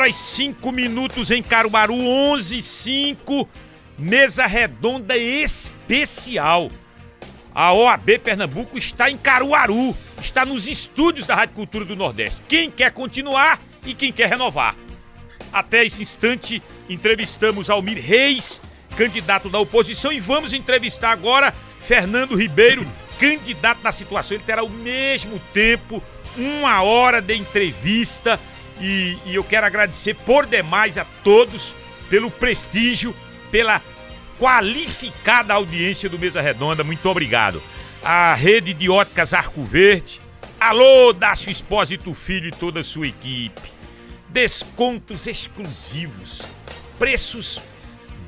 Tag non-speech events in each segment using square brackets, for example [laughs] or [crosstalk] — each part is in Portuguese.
11 horas 5 minutos em Caruaru, 11 e 5, mesa redonda especial. A OAB Pernambuco está em Caruaru, está nos estúdios da Rádio Cultura do Nordeste. Quem quer continuar e quem quer renovar. Até esse instante, entrevistamos Almir Reis, candidato da oposição, e vamos entrevistar agora Fernando Ribeiro, candidato da situação. Ele terá o mesmo tempo, uma hora de entrevista, e, e eu quero agradecer por demais a todos pelo prestígio, pela qualificada audiência do Mesa Redonda. Muito obrigado. A rede de óticas Arco Verde. Alô, Dácio Espósito Filho e toda a sua equipe. Descontos exclusivos. Preços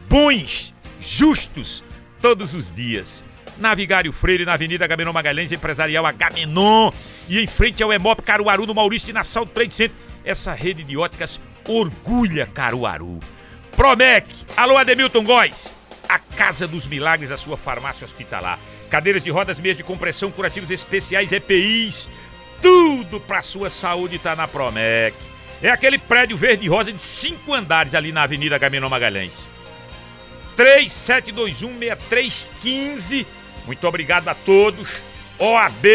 bons, justos, todos os dias. Navigário Freire, na Avenida Gamenon Magalhães, Empresarial Agamenon. E em frente ao Emop Caruaru, no Maurício de Nassau Trade Center. Essa rede de óticas orgulha Caruaru. Promec, alô Ademilton Góes a Casa dos Milagres, a sua farmácia hospitalar. Cadeiras de rodas, meias de compressão, curativos especiais, EPIs, tudo para sua saúde tá na Promec. É aquele prédio verde e rosa de cinco andares ali na Avenida Gamenon Magalhães. 37216315. Muito obrigado a todos. OAB,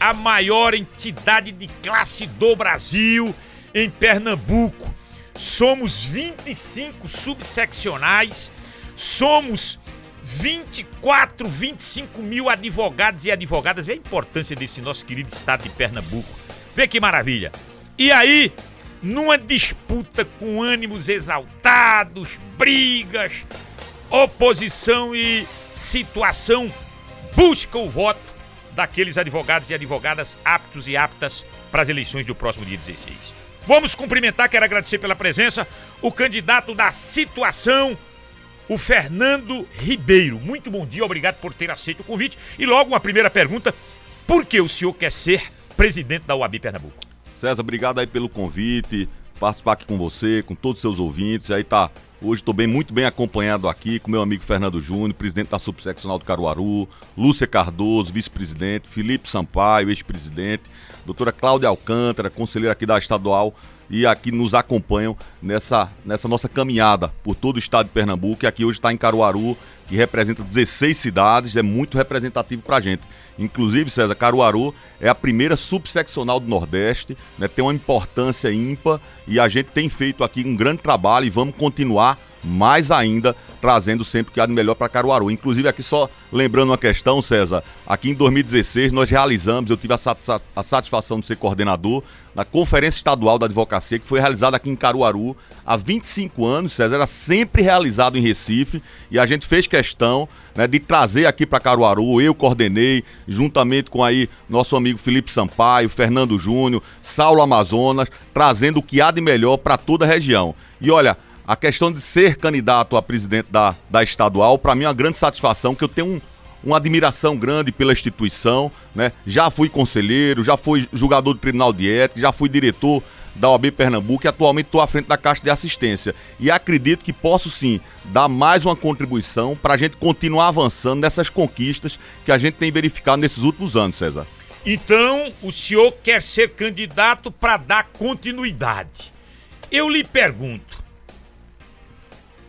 a maior entidade de classe do Brasil em Pernambuco. Somos 25 subseccionais Somos 24, 25 mil advogados e advogadas. Vê a importância desse nosso querido estado de Pernambuco. Vê que maravilha. E aí, numa disputa com ânimos exaltados, brigas, oposição e situação, busca o voto daqueles advogados e advogadas aptos e aptas para as eleições do próximo dia 16. Vamos cumprimentar, quero agradecer pela presença, o candidato da situação o Fernando Ribeiro. Muito bom dia, obrigado por ter aceito o convite. E logo uma primeira pergunta: por que o senhor quer ser presidente da UAB Pernambuco? César, obrigado aí pelo convite, participar aqui com você, com todos os seus ouvintes. Aí tá, hoje estou bem, muito bem acompanhado aqui com meu amigo Fernando Júnior, presidente da Subseccional do Caruaru, Lúcia Cardoso, vice-presidente, Felipe Sampaio, ex-presidente, doutora Cláudia Alcântara, conselheira aqui da Estadual e aqui nos acompanham nessa, nessa nossa caminhada por todo o estado de Pernambuco. E aqui hoje está em Caruaru, que representa 16 cidades, é muito representativo para a gente. Inclusive, César, Caruaru é a primeira subseccional do Nordeste, né, tem uma importância ímpar e a gente tem feito aqui um grande trabalho e vamos continuar mais ainda trazendo sempre o que há de melhor para Caruaru. Inclusive, aqui só lembrando uma questão, César, aqui em 2016 nós realizamos, eu tive a, a satisfação de ser coordenador da Conferência Estadual da Advocacia, que foi realizada aqui em Caruaru há 25 anos, César, era sempre realizado em Recife, e a gente fez questão né, de trazer aqui para Caruaru, eu coordenei, juntamente com aí nosso amigo Felipe Sampaio, Fernando Júnior, Saulo Amazonas, trazendo o que há de melhor para toda a região. E olha, a questão de ser candidato a presidente da, da estadual, para mim é uma grande satisfação, que eu tenho um, uma admiração grande pela instituição, né? Já fui conselheiro, já fui julgador do Tribunal de Ética, já fui diretor da OAB Pernambuco e atualmente estou à frente da Caixa de Assistência. E acredito que posso sim dar mais uma contribuição para a gente continuar avançando nessas conquistas que a gente tem verificado nesses últimos anos, César. Então, o senhor quer ser candidato para dar continuidade. Eu lhe pergunto,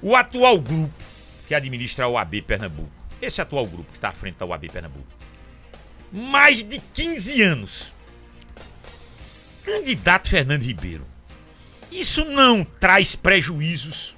o atual grupo que administra a OAB Pernambuco, esse atual grupo que está à frente da UAB Pernambuco, mais de 15 anos. Candidato Fernando Ribeiro, isso não traz prejuízos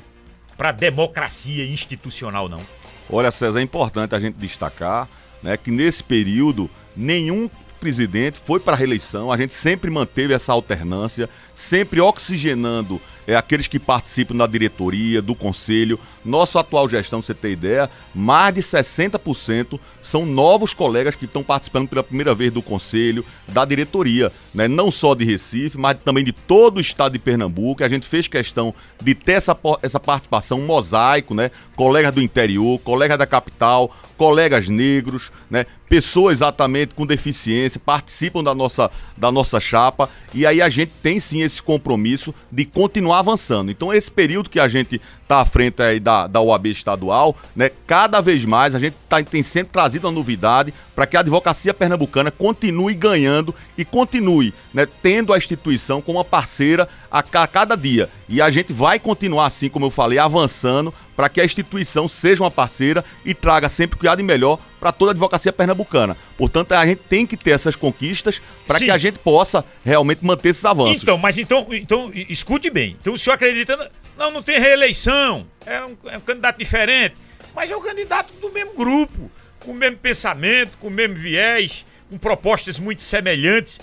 para a democracia institucional, não? Olha, César, é importante a gente destacar né, que nesse período nenhum presidente foi para a reeleição, a gente sempre manteve essa alternância, sempre oxigenando é, aqueles que participam da diretoria, do conselho. Nossa atual gestão, você ter ideia, mais de 60% são novos colegas que estão participando pela primeira vez do conselho, da diretoria, né? não só de Recife, mas também de todo o estado de Pernambuco. A gente fez questão de ter essa, essa participação um mosaico, né? colegas do interior, colegas da capital, colegas negros, né? pessoas exatamente com deficiência participam da nossa, da nossa chapa e aí a gente tem sim esse compromisso de continuar avançando. Então esse período que a gente está à frente aí da, da OAB estadual, né, cada vez mais a gente tá, tem sempre trazido uma novidade para que a advocacia pernambucana continue ganhando e continue né, tendo a instituição como uma parceira a, a cada dia. E a gente vai continuar assim, como eu falei, avançando para que a instituição seja uma parceira e traga sempre cuidado e melhor para toda a advocacia pernambucana. Portanto, a gente tem que ter essas conquistas para que a gente possa realmente manter esses avanços. Então, mas então, então escute bem. Então o senhor acredita, não, não tem reeleição, é um, é um candidato diferente, mas é um candidato do mesmo grupo, com o mesmo pensamento, com o mesmo viés, com propostas muito semelhantes.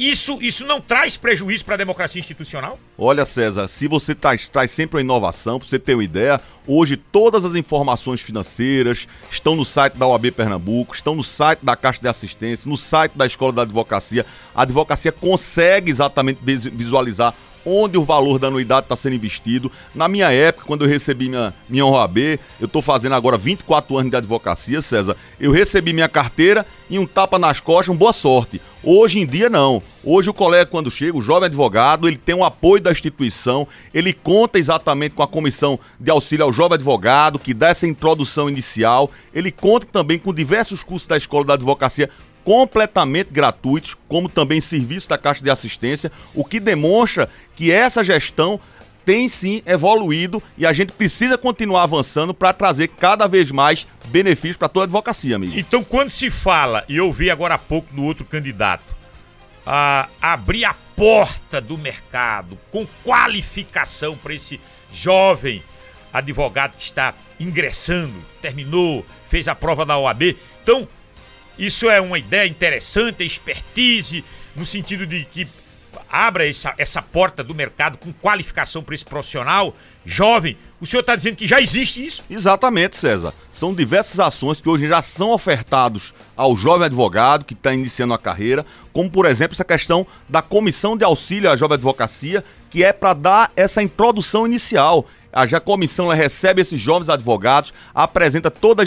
Isso, isso não traz prejuízo para a democracia institucional? Olha, César, se você traz, traz sempre uma inovação, para você ter uma ideia, hoje todas as informações financeiras estão no site da OAB Pernambuco, estão no site da Caixa de Assistência, no site da Escola da Advocacia. A advocacia consegue exatamente visualizar onde o valor da anuidade está sendo investido. Na minha época, quando eu recebi minha, minha OAB, eu estou fazendo agora 24 anos de advocacia, César, eu recebi minha carteira e um tapa nas costas, um boa sorte. Hoje em dia, não. Hoje o colega, quando chega, o jovem advogado, ele tem o apoio da instituição, ele conta exatamente com a comissão de auxílio ao jovem advogado, que dá essa introdução inicial, ele conta também com diversos cursos da Escola da Advocacia completamente gratuitos, como também serviço da Caixa de Assistência, o que demonstra que essa gestão tem sim evoluído e a gente precisa continuar avançando para trazer cada vez mais benefícios para toda a advocacia, amigo. Então, quando se fala, e eu vi agora há pouco do outro candidato, a abrir a porta do mercado com qualificação para esse jovem advogado que está ingressando, terminou, fez a prova da OAB. Então, isso é uma ideia interessante, expertise, no sentido de que abra essa, essa porta do mercado com qualificação para esse profissional jovem. O senhor está dizendo que já existe isso? Exatamente, César. São diversas ações que hoje já são ofertados ao jovem advogado que está iniciando a carreira, como por exemplo essa questão da comissão de auxílio à jovem advocacia, que é para dar essa introdução inicial. A já comissão recebe esses jovens advogados, apresenta toda a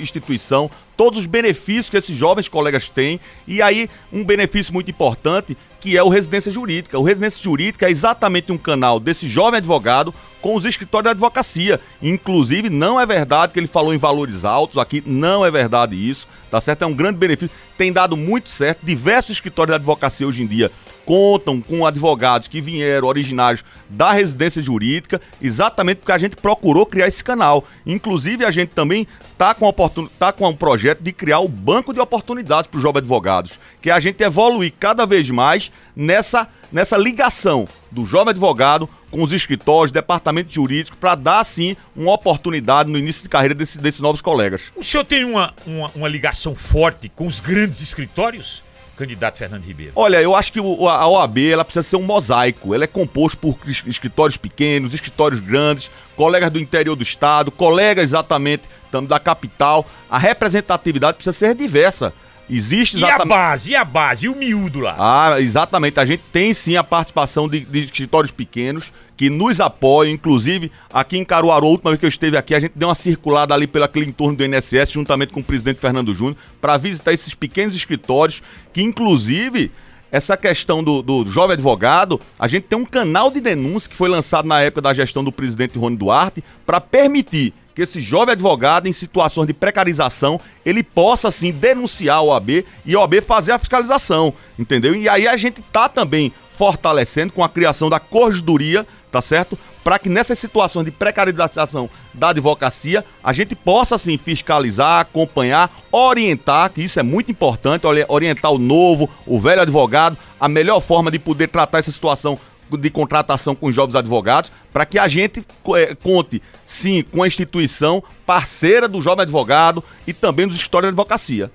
instituição, todos os benefícios que esses jovens colegas têm, e aí um benefício muito importante que é o Residência Jurídica. O Residência Jurídica é exatamente um canal desse jovem advogado com os escritórios de advocacia. Inclusive, não é verdade que ele falou em valores altos, aqui não é verdade isso, tá certo? É um grande benefício, tem dado muito certo. Diversos escritórios de advocacia hoje em dia contam com advogados que vieram originários da residência jurídica, exatamente porque a gente procurou criar esse canal. Inclusive, a gente também está com, oportun... tá com um projeto de criar o banco de oportunidades para os jovens advogados, que é a gente evoluir cada vez mais nessa, nessa ligação do jovem advogado com os escritórios, departamento jurídico, para dar, sim, uma oportunidade no início de carreira desse, desses novos colegas. O senhor tem uma, uma, uma ligação forte com os grandes escritórios? Candidato Fernando Ribeiro? Olha, eu acho que a OAB ela precisa ser um mosaico. Ela é composto por escritórios pequenos, escritórios grandes, colegas do interior do estado, colegas exatamente da capital. A representatividade precisa ser diversa. Existe exatamente... E a base, e a base, e o miúdo lá? Ah, exatamente. A gente tem sim a participação de, de escritórios pequenos que nos apoiam, inclusive aqui em Caruaru, a última vez que eu esteve aqui, a gente deu uma circulada ali pelo aquele entorno do INSS, juntamente com o presidente Fernando Júnior, para visitar esses pequenos escritórios, que inclusive essa questão do, do, jovem advogado, a gente tem um canal de denúncia que foi lançado na época da gestão do presidente Rony Duarte para permitir que esse jovem advogado em situações de precarização, ele possa sim denunciar a OAB e a OAB fazer a fiscalização, entendeu? E aí a gente tá também fortalecendo com a criação da corregedoria, tá certo? Para que nessas situações de precarização da advocacia, a gente possa sim fiscalizar, acompanhar, orientar, que isso é muito importante, orientar o novo, o velho advogado, a melhor forma de poder tratar essa situação de contratação com os jovens advogados, para que a gente é, conte, sim, com a instituição parceira do jovem advogado e também dos escritórios de advocacia.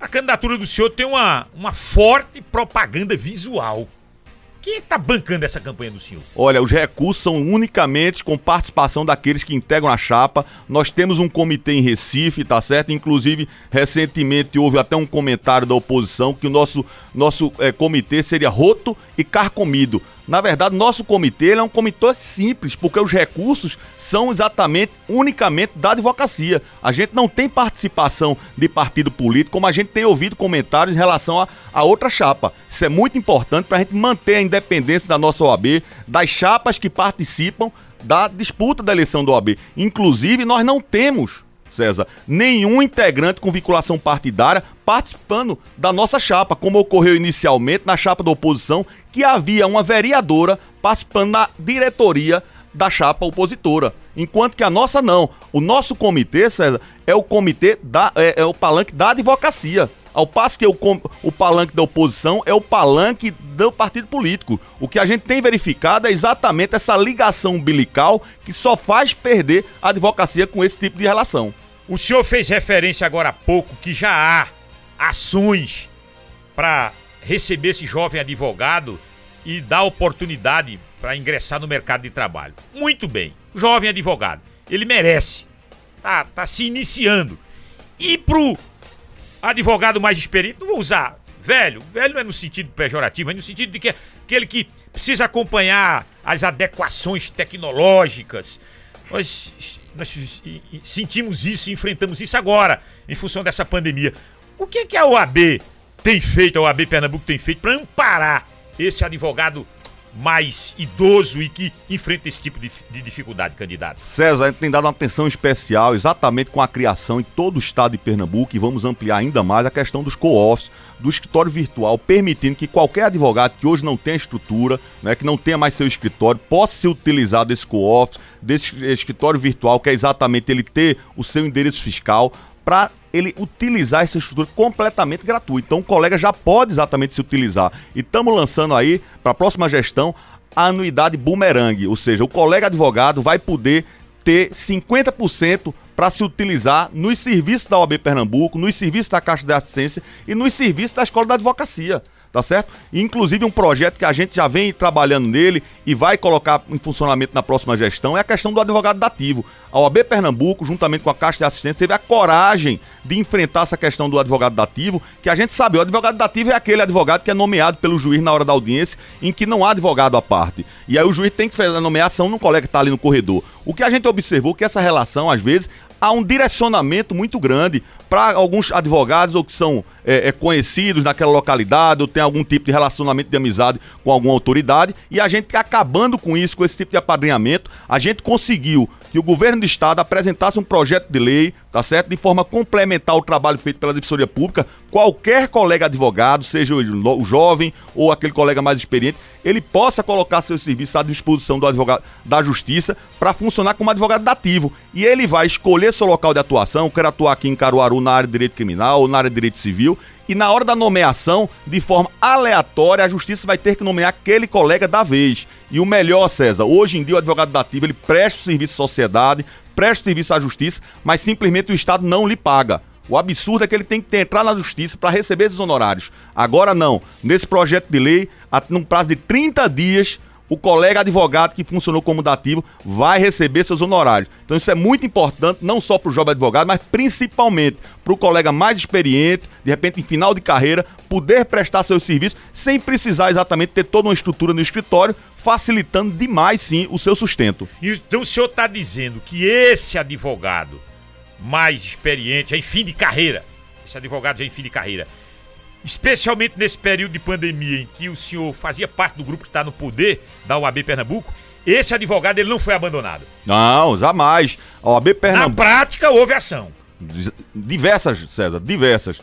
A candidatura do senhor tem uma, uma forte propaganda visual. Quem está bancando essa campanha do senhor? Olha, os recursos são unicamente com participação daqueles que integram a chapa. Nós temos um comitê em Recife, tá certo? Inclusive, recentemente houve até um comentário da oposição que o nosso, nosso é, comitê seria roto e carcomido. Na verdade, nosso comitê é um comitê simples, porque os recursos são exatamente, unicamente da advocacia. A gente não tem participação de partido político, como a gente tem ouvido comentários em relação a, a outra chapa. Isso é muito importante para a gente manter a independência da nossa OAB, das chapas que participam da disputa da eleição do OAB. Inclusive, nós não temos César, nenhum integrante com vinculação partidária participando da nossa chapa, como ocorreu inicialmente na chapa da oposição, que havia uma vereadora participando da diretoria da chapa opositora. Enquanto que a nossa não. O nosso comitê, César, é o comitê da. é, é o palanque da advocacia. Ao passo que o, o palanque da oposição é o palanque do partido político. O que a gente tem verificado é exatamente essa ligação umbilical que só faz perder a advocacia com esse tipo de relação. O senhor fez referência agora há pouco que já há ações para receber esse jovem advogado e dar oportunidade para ingressar no mercado de trabalho. Muito bem, jovem advogado, ele merece. Tá, tá se iniciando. E pro advogado mais experiente, não vou usar velho, velho não é no sentido pejorativo, é no sentido de que aquele que precisa acompanhar as adequações tecnológicas. Nós, nós sentimos isso, enfrentamos isso agora, em função dessa pandemia. O que, que a OAB tem feito, a OAB Pernambuco tem feito para amparar esse advogado mais idoso e que enfrenta esse tipo de, de, dificuldade, candidato? César, a gente tem dado uma atenção especial exatamente com a criação em todo o estado de Pernambuco e vamos ampliar ainda mais a questão dos co-office, do escritório virtual, permitindo que qualquer advogado que hoje não tenha estrutura, né, que não tenha mais seu escritório, possa ser utilizado desse co-office, desse escritório virtual, que é exatamente ele ter o seu endereço fiscal, para ele utilizar essa estrutura completamente gratuita. Então o colega já pode exatamente se utilizar. E estamos lançando aí, para a próxima gestão, a anuidade boomerang, ou seja, o colega advogado vai poder ter 50% para se utilizar nos serviços da OAB Pernambuco, nos serviços da Caixa de Assistência e nos serviços da Escola da Advocacia tá certo? inclusive um projeto que a gente já vem trabalhando nele e vai colocar em funcionamento na próxima gestão é a questão do advogado dativo. A OAB Pernambuco, juntamente com a Caixa de Assistência, teve a coragem de enfrentar essa questão do advogado dativo, que a gente sabe, o advogado dativo é aquele advogado que é nomeado pelo juiz na hora da audiência, em que não há advogado à parte. E aí o juiz tem que fazer a nomeação no colega que está ali no corredor. O que a gente observou que essa relação, às vezes, há um direcionamento muito grande para alguns advogados ou que são é, é, conhecidos naquela localidade ou tem algum tipo de relacionamento de amizade com alguma autoridade. E a gente acabando com isso, com esse tipo de apadrinhamento, a gente conseguiu que o governo do estado apresentasse um projeto de lei, tá certo? De forma complementar o trabalho feito pela Defensoria Pública, qualquer colega advogado, seja o jovem ou aquele colega mais experiente, ele possa colocar seu serviço à disposição do advogado da justiça para funcionar como advogado dativo. E ele vai escolher seu local de atuação, quer atuar aqui em Caruaru na área de direito criminal ou na área de direito civil, e na hora da nomeação, de forma aleatória, a justiça vai ter que nomear aquele colega da vez. E o melhor, César, hoje em dia o advogado dativo, ele presta o serviço à sociedade, presta o serviço à justiça, mas simplesmente o Estado não lhe paga. O absurdo é que ele tem que entrar na justiça para receber esses honorários. Agora não. Nesse projeto de lei, num prazo de 30 dias, o colega advogado que funcionou como dativo vai receber seus honorários. Então isso é muito importante, não só para o jovem advogado, mas principalmente para o colega mais experiente, de repente em final de carreira, poder prestar seus serviços sem precisar exatamente ter toda uma estrutura no escritório, facilitando demais sim o seu sustento. Então o senhor está dizendo que esse advogado mais experiente, em fim de carreira, esse advogado já em fim de carreira, especialmente nesse período de pandemia em que o senhor fazia parte do grupo que está no poder da OAB Pernambuco, esse advogado ele não foi abandonado. Não, jamais. A OAB Pernambuco. Na prática houve ação. Diversas, César, diversas.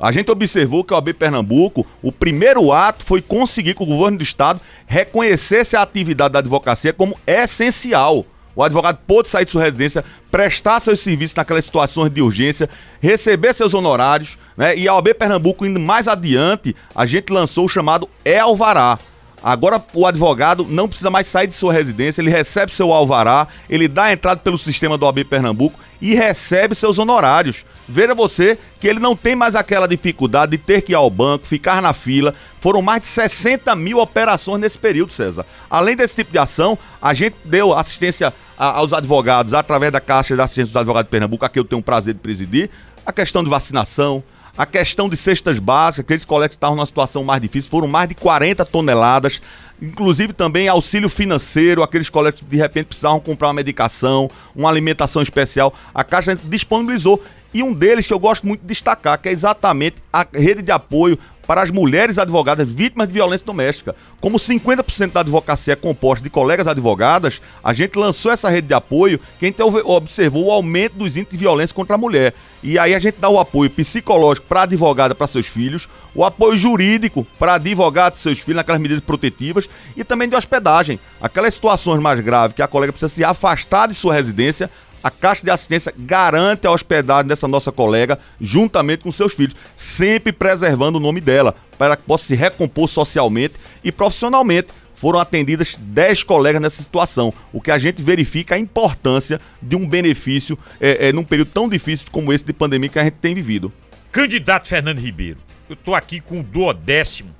A gente observou que a OAB Pernambuco, o primeiro ato foi conseguir que o governo do estado reconhecesse a atividade da advocacia como essencial. O advogado pôde sair de sua residência, prestar seus serviços naquelas situações de urgência, receber seus honorários, né? E a OAB Pernambuco, indo mais adiante, a gente lançou o chamado E-Alvará. Agora o advogado não precisa mais sair de sua residência, ele recebe seu alvará, ele dá a entrada pelo sistema do OAB Pernambuco e recebe seus honorários. Veja você que ele não tem mais aquela dificuldade de ter que ir ao banco, ficar na fila. Foram mais de 60 mil operações nesse período, César. Além desse tipo de ação, a gente deu assistência aos advogados através da Caixa de Assistência dos Advogados de Pernambuco, a que eu tenho o prazer de presidir, a questão de vacinação, a questão de cestas básicas, aqueles colegas que estavam numa situação mais difícil, foram mais de 40 toneladas inclusive também auxílio financeiro, aqueles colegas que de repente precisavam comprar uma medicação, uma alimentação especial. A Caixa disponibilizou. E um deles que eu gosto muito de destacar, que é exatamente a rede de apoio para as mulheres advogadas vítimas de violência doméstica. Como 50% da advocacia é composta de colegas advogadas, a gente lançou essa rede de apoio que a gente observou o aumento dos índices de violência contra a mulher. E aí a gente dá o apoio psicológico para a advogada, para seus filhos, o apoio jurídico para advogados e seus filhos naquelas medidas protetivas e também de hospedagem. Aquelas situações mais graves que a colega precisa se afastar de sua residência, a Caixa de Assistência garante a hospedagem dessa nossa colega juntamente com seus filhos, sempre preservando o nome dela, para que possa se recompor socialmente e profissionalmente. Foram atendidas 10 colegas nessa situação, o que a gente verifica a importância de um benefício é, é, num período tão difícil como esse de pandemia que a gente tem vivido. Candidato Fernando Ribeiro, eu estou aqui com o duodécimo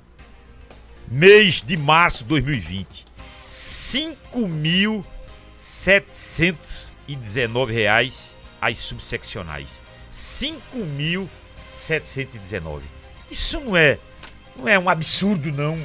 mês de março de 2020. 5.700 e reais as subseccionais. 5.719. Isso não é, não é um absurdo não.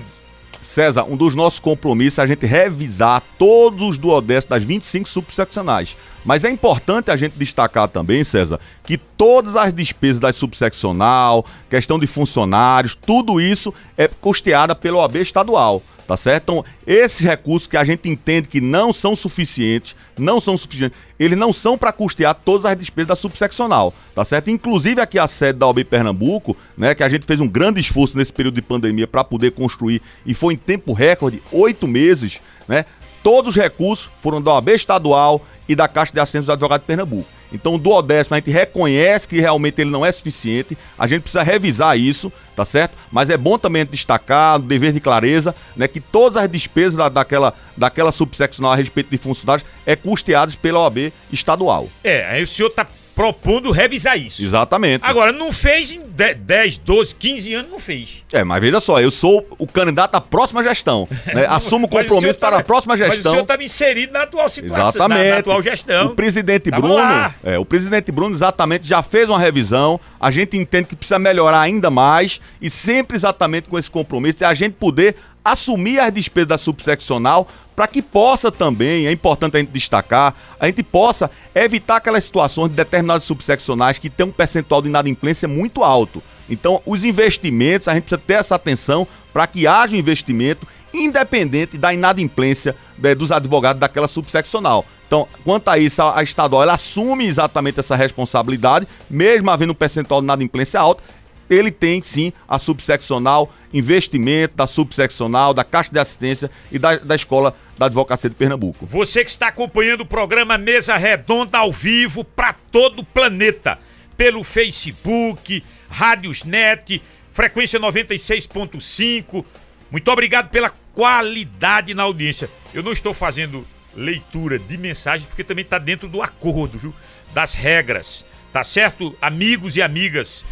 César, um dos nossos compromissos é a gente revisar todos os duodécimos das 25 subseccionais. Mas é importante a gente destacar também, César, que todas as despesas da subseccional, questão de funcionários, tudo isso é custeada pela OAB estadual tá certo? Então, esses recursos que a gente entende que não são suficientes, não são suficientes, eles não são para custear todas as despesas da subseccional, tá certo? Inclusive aqui a sede da OB Pernambuco, né, que a gente fez um grande esforço nesse período de pandemia para poder construir e foi em tempo recorde, oito meses, né? Todos os recursos foram da OAB estadual e da Caixa de Assistência dos Advogados de Pernambuco. Então o duodécimo a gente reconhece que realmente ele não é suficiente, a gente precisa revisar isso, tá certo? Mas é bom também destacar, dever de clareza, né, que todas as despesas da, daquela, daquela subseccional a respeito de funcionários é custeadas pela OAB estadual. É, aí o senhor está propondo revisar isso. Exatamente. Agora, não fez em 10, 12, 15 anos, não fez. É, mas veja só, eu sou o candidato à próxima gestão. Né? [laughs] Assumo o compromisso tá, para a próxima gestão. Mas o senhor está inserido na atual situação, exatamente. Na, na atual gestão. O presidente Tava Bruno, é, o presidente Bruno exatamente já fez uma revisão. A gente entende que precisa melhorar ainda mais e sempre exatamente com esse compromisso é a gente poder assumir as despesas da subseccional para que possa também, é importante a gente destacar, a gente possa evitar aquelas situações de determinados subseccionais que têm um percentual de inadimplência muito alto. Então, os investimentos, a gente precisa ter essa atenção para que haja um investimento independente da inadimplência né, dos advogados daquela subseccional. Então, quanto a isso, a estadual ela assume exatamente essa responsabilidade, mesmo havendo um percentual de inadimplência alto, ele tem sim a subseccional, investimento da subseccional, da Caixa de Assistência e da, da Escola da Advocacia de Pernambuco. Você que está acompanhando o programa Mesa Redonda ao vivo para todo o planeta, pelo Facebook, Rádiosnet, frequência 96.5. Muito obrigado pela qualidade na audiência. Eu não estou fazendo leitura de mensagens porque também está dentro do acordo, viu? Das regras, tá certo? Amigos e amigas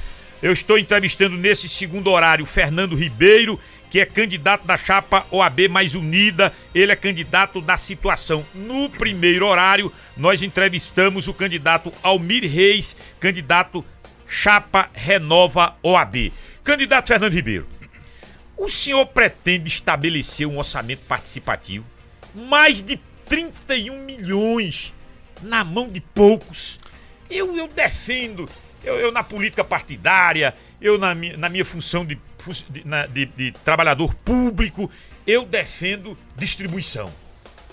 eu estou entrevistando nesse segundo horário Fernando Ribeiro, que é candidato da chapa OAB Mais Unida, ele é candidato da situação. No primeiro horário, nós entrevistamos o candidato Almir Reis, candidato chapa Renova OAB. Candidato Fernando Ribeiro, o senhor pretende estabelecer um orçamento participativo? Mais de 31 milhões na mão de poucos. Eu, eu defendo eu, eu na política partidária, eu na, minha, na minha função de, de, de trabalhador público, eu defendo distribuição.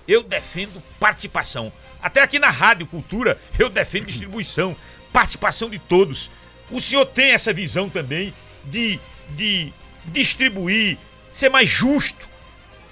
Eu defendo participação. Até aqui na Rádio Cultura, eu defendo distribuição, participação de todos. O senhor tem essa visão também de, de distribuir, ser mais justo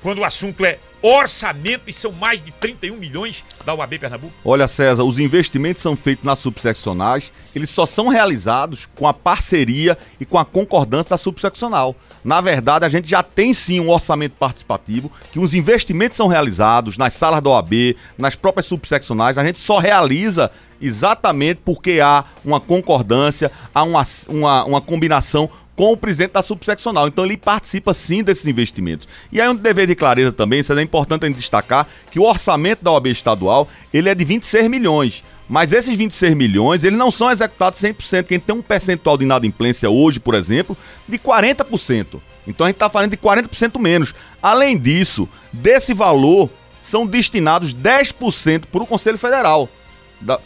quando o assunto é orçamento e são mais de 31 milhões da UAB Pernambuco? Olha, César, os investimentos são feitos nas subseccionais, eles só são realizados com a parceria e com a concordância da subseccional. Na verdade, a gente já tem sim um orçamento participativo, que os investimentos são realizados nas salas da OAB, nas próprias subseccionais, a gente só realiza exatamente porque há uma concordância, há uma, uma, uma combinação com o presidente da subseccional. Então ele participa sim desses investimentos. E aí um dever de clareza também, isso é importante a gente destacar que o orçamento da OAB estadual, ele é de 26 milhões. Mas esses 26 milhões, eles não são executados 100%. Quem tem um percentual de inadimplência hoje, por exemplo, de 40%. Então a gente está falando de 40% menos. Além disso, desse valor, são destinados 10% para o Conselho Federal. Da,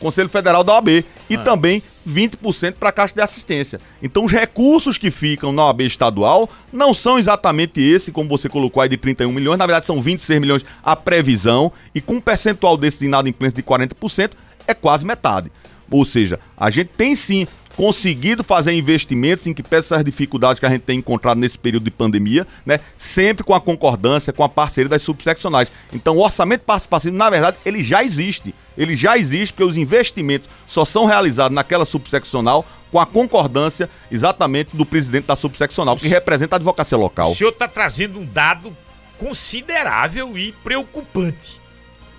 Conselho Federal da OAB. E ah. também 20% para a Caixa de Assistência. Então os recursos que ficam na OAB estadual não são exatamente esse, como você colocou aí, de 31 milhões. Na verdade, são 26 milhões a previsão. E com um percentual desse de inadimplência de 40%, é quase metade. Ou seja, a gente tem sim conseguido fazer investimentos em que pese essas dificuldades que a gente tem encontrado nesse período de pandemia, né? Sempre com a concordância, com a parceria das subseccionais. Então, o orçamento participativo, na verdade, ele já existe. Ele já existe porque os investimentos só são realizados naquela subseccional com a concordância exatamente do presidente da subseccional, que representa a advocacia local. O senhor está trazendo um dado considerável e preocupante.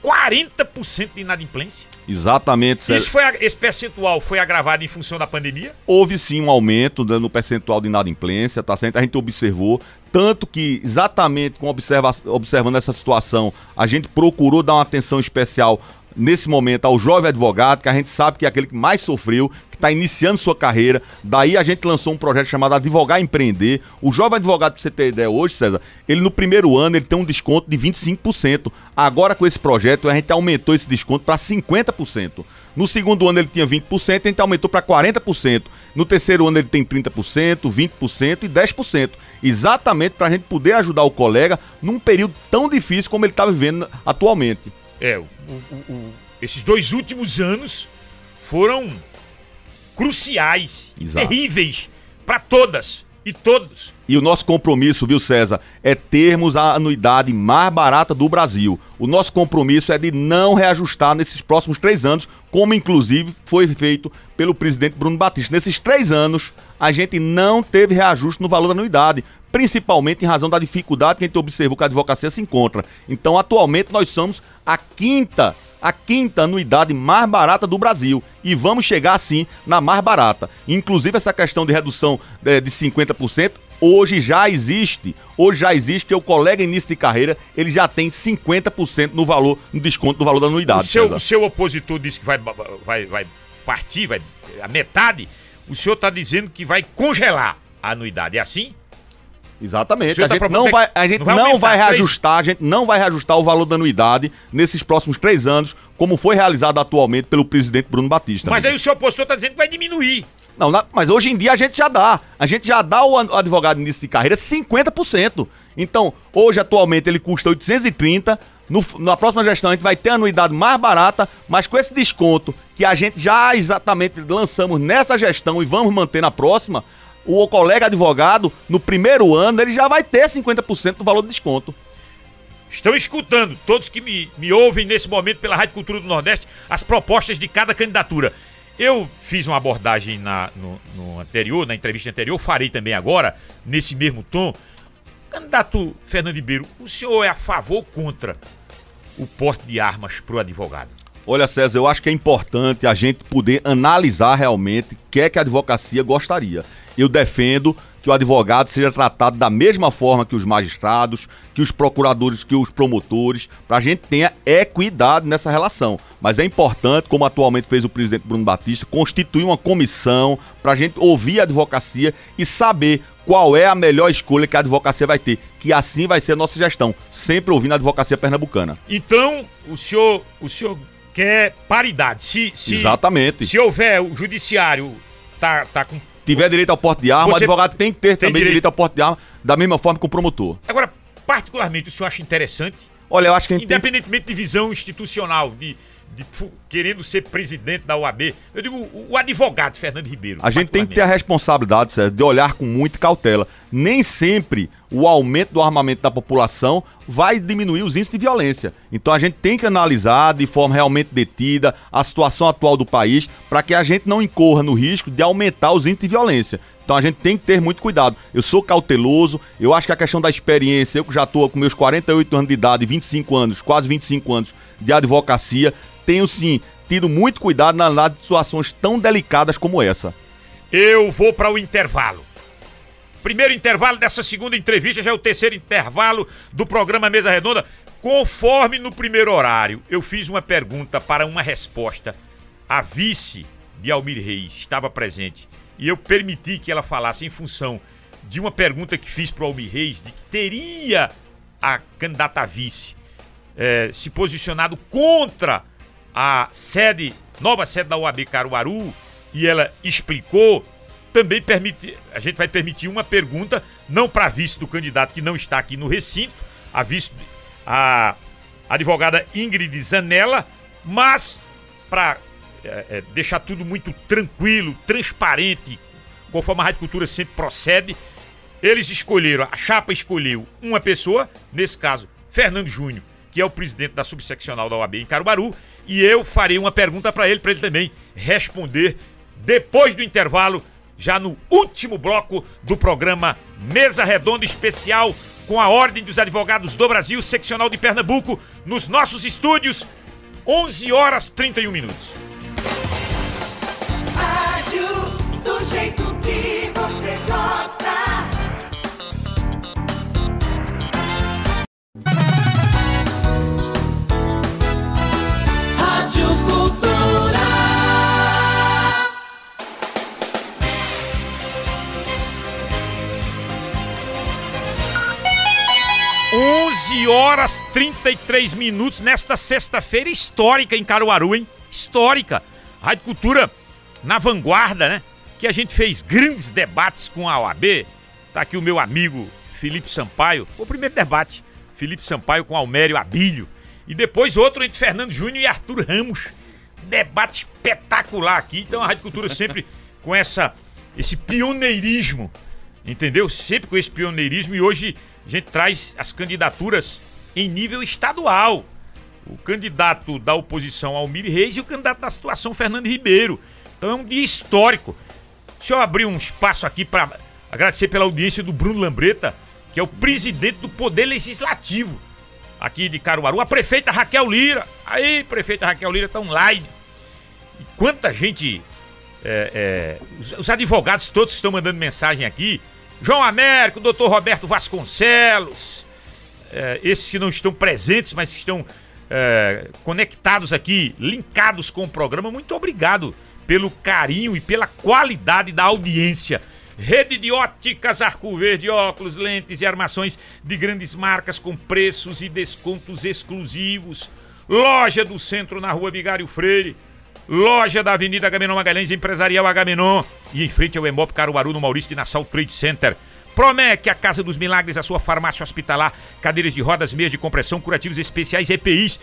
40% de inadimplência? Exatamente. Isso foi, esse percentual foi agravado em função da pandemia? Houve sim um aumento né, no percentual de inadimplência, tá certo? A gente observou, tanto que exatamente com observa, observando essa situação, a gente procurou dar uma atenção especial nesse momento ao jovem advogado, que a gente sabe que é aquele que mais sofreu, que está iniciando sua carreira. Daí a gente lançou um projeto chamado Advogar e Empreender. O jovem advogado, para você ter ideia hoje, César, ele no primeiro ano ele tem um desconto de 25%. Agora com esse projeto a gente aumentou esse desconto para 50%. No segundo ano ele tinha 20%, a gente aumentou para 40%. No terceiro ano ele tem 30%, 20% e 10%. Exatamente para a gente poder ajudar o colega num período tão difícil como ele está vivendo atualmente. É, o, o, o, esses dois últimos anos foram cruciais, Exato. terríveis para todas e todos. E o nosso compromisso, viu, César, é termos a anuidade mais barata do Brasil. O nosso compromisso é de não reajustar nesses próximos três anos, como inclusive foi feito pelo presidente Bruno Batista. Nesses três anos, a gente não teve reajuste no valor da anuidade, principalmente em razão da dificuldade que a gente observou que a advocacia se encontra. Então, atualmente, nós somos a quinta, a quinta anuidade mais barata do Brasil. E vamos chegar assim na mais barata. Inclusive essa questão de redução de, de 50%, hoje já existe. Hoje já existe que o colega início de carreira, ele já tem 50% no valor, no desconto do valor da anuidade. O seu, o seu opositor disse que vai, vai, vai partir, vai a metade. O senhor está dizendo que vai congelar a anuidade. É assim? Exatamente. A tá gente, não vai, a gente não, não vai reajustar, a gente não vai reajustar o valor da anuidade nesses próximos três anos, como foi realizado atualmente pelo presidente Bruno Batista. Mas aí o seu opositor está dizendo que vai diminuir. Não, mas hoje em dia a gente já dá. A gente já dá o advogado início de carreira 50%. Então, hoje, atualmente, ele custa 830. No, na próxima gestão, a gente vai ter a anuidade mais barata, mas com esse desconto que a gente já exatamente lançamos nessa gestão e vamos manter na próxima, o colega advogado, no primeiro ano, ele já vai ter 50% do valor do desconto. Estão escutando, todos que me, me ouvem nesse momento pela Rádio Cultura do Nordeste, as propostas de cada candidatura. Eu fiz uma abordagem na, no, no anterior, na entrevista anterior, farei também agora, nesse mesmo tom. Candidato Fernando Ribeiro, o senhor é a favor ou contra o porte de armas para o advogado? Olha, César, eu acho que é importante a gente poder analisar realmente o que é que a advocacia gostaria eu defendo que o advogado seja tratado da mesma forma que os magistrados, que os procuradores, que os promotores, para a gente tenha equidade nessa relação. Mas é importante, como atualmente fez o presidente Bruno Batista, constituir uma comissão para a gente ouvir a advocacia e saber qual é a melhor escolha que a advocacia vai ter. Que assim vai ser a nossa gestão, sempre ouvindo a advocacia pernambucana. Então, o senhor, o senhor quer paridade. Se, se, Exatamente. Se houver o judiciário tá, tá com tiver direito ao porte de arma, o advogado tem que ter tem também direito. direito ao porte de arma, da mesma forma que o promotor. Agora, particularmente, o senhor acha interessante? Olha, eu acho que a gente Independentemente tem... de visão institucional, de, de, querendo ser presidente da OAB, eu digo o, o advogado Fernando Ribeiro. A gente tem que ter a responsabilidade, Sérgio, de olhar com muita cautela. Nem sempre o aumento do armamento da população vai diminuir os índices de violência. Então a gente tem que analisar de forma realmente detida a situação atual do país para que a gente não incorra no risco de aumentar os índices de violência. Então a gente tem que ter muito cuidado. Eu sou cauteloso, eu acho que a questão da experiência, eu que já estou com meus 48 anos de idade, 25 anos, quase 25 anos de advocacia, tenho sim tido muito cuidado na análise de situações tão delicadas como essa. eu vou para o intervalo. Primeiro intervalo dessa segunda entrevista, já é o terceiro intervalo do programa Mesa Redonda. Conforme no primeiro horário, eu fiz uma pergunta para uma resposta. A vice de Almir Reis estava presente e eu permiti que ela falasse em função de uma pergunta que fiz para o Almir Reis de que teria a candidata a vice é, se posicionado contra a sede, nova sede da UAB Caruaru, e ela explicou, também permite, a gente vai permitir uma pergunta, não para vice do candidato que não está aqui no recinto, a vice, a advogada Ingrid Zanella, mas para é, é, deixar tudo muito tranquilo, transparente, conforme a Rádio Cultura sempre procede, eles escolheram, a chapa escolheu uma pessoa, nesse caso, Fernando Júnior, que é o presidente da subseccional da OAB em Caruaru, e eu farei uma pergunta para ele, para ele também responder depois do intervalo, já no último bloco do programa Mesa Redonda Especial com a Ordem dos Advogados do Brasil, seccional de Pernambuco, nos nossos estúdios, 11 horas 31 minutos. Rádio do jeito que 11 horas 33 minutos nesta sexta-feira histórica em Caruaru, hein? Histórica. Rádio Cultura na vanguarda, né? Que a gente fez grandes debates com a OAB. Tá aqui o meu amigo Felipe Sampaio. O primeiro debate, Felipe Sampaio com Almério Abílio. E depois outro entre Fernando Júnior e Arthur Ramos. Debate espetacular aqui. Então a Rádio Cultura sempre [laughs] com essa esse pioneirismo, entendeu? Sempre com esse pioneirismo e hoje a gente traz as candidaturas em nível estadual. O candidato da oposição Almir Reis e o candidato da situação Fernando Ribeiro. Então é um dia histórico. Deixa eu abrir um espaço aqui para agradecer pela audiência do Bruno Lambreta, que é o presidente do Poder Legislativo aqui de Caruaru. A prefeita Raquel Lira. Aí, prefeita Raquel Lira, tá online. E quanta gente. é, é, os, os advogados todos estão mandando mensagem aqui. João Américo, doutor Roberto Vasconcelos, é, esses que não estão presentes, mas que estão é, conectados aqui, linkados com o programa, muito obrigado pelo carinho e pela qualidade da audiência. Rede de óticas Arco Verde, óculos, lentes e armações de grandes marcas com preços e descontos exclusivos. Loja do Centro na rua Vigário Freire. Loja da Avenida Agamenon Magalhães, Empresarial Agamenon. E em frente ao Emop Caruaru, no Maurício de Nassau Trade Center. Promec, a Casa dos Milagres, a sua farmácia hospitalar, cadeiras de rodas, meias de compressão, curativos especiais, EPIs.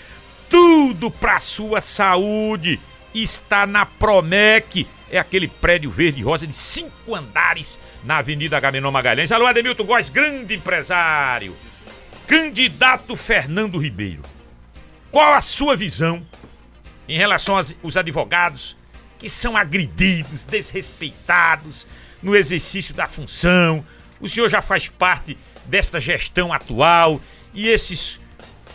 Tudo pra sua saúde está na Promec. É aquele prédio verde e rosa de cinco andares na Avenida Agamenon Magalhães. Alô, Ademilton Góes, grande empresário. Candidato Fernando Ribeiro. Qual a sua visão em relação aos os advogados que são agredidos, desrespeitados no exercício da função. O senhor já faz parte desta gestão atual e esses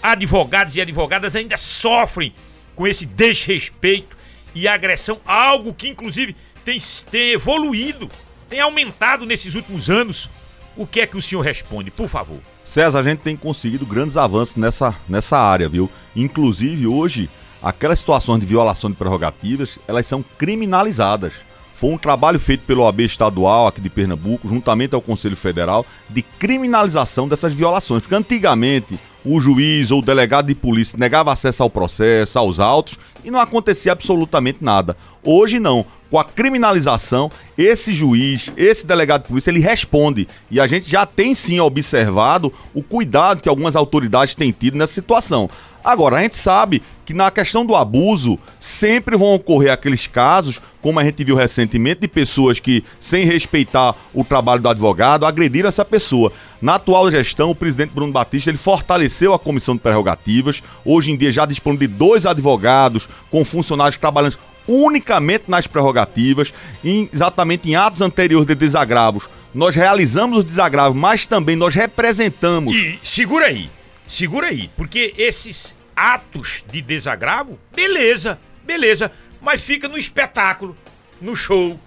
advogados e advogadas ainda sofrem com esse desrespeito e agressão, algo que inclusive tem, tem evoluído, tem aumentado nesses últimos anos. O que é que o senhor responde, por favor? César, a gente tem conseguido grandes avanços nessa, nessa área, viu? Inclusive, hoje, aquelas situações de violação de prerrogativas, elas são criminalizadas. Foi um trabalho feito pelo OAB estadual aqui de Pernambuco, juntamente ao Conselho Federal, de criminalização dessas violações. Porque antigamente o juiz ou o delegado de polícia negava acesso ao processo, aos autos, e não acontecia absolutamente nada. Hoje não. Com a criminalização, esse juiz, esse delegado de polícia, ele responde. E a gente já tem sim observado o cuidado que algumas autoridades têm tido nessa situação. Agora, a gente sabe que na questão do abuso, sempre vão ocorrer aqueles casos, como a gente viu recentemente, de pessoas que, sem respeitar o trabalho do advogado, agrediram essa pessoa. Na atual gestão, o presidente Bruno Batista ele fortaleceu a comissão de prerrogativas. Hoje em dia já dispõe de dois advogados com funcionários trabalhando unicamente nas prerrogativas, em, exatamente em atos anteriores de desagravos. Nós realizamos os desagravos, mas também nós representamos. E segura aí, segura aí, porque esses atos de desagravo, beleza, beleza, mas fica no espetáculo, no show,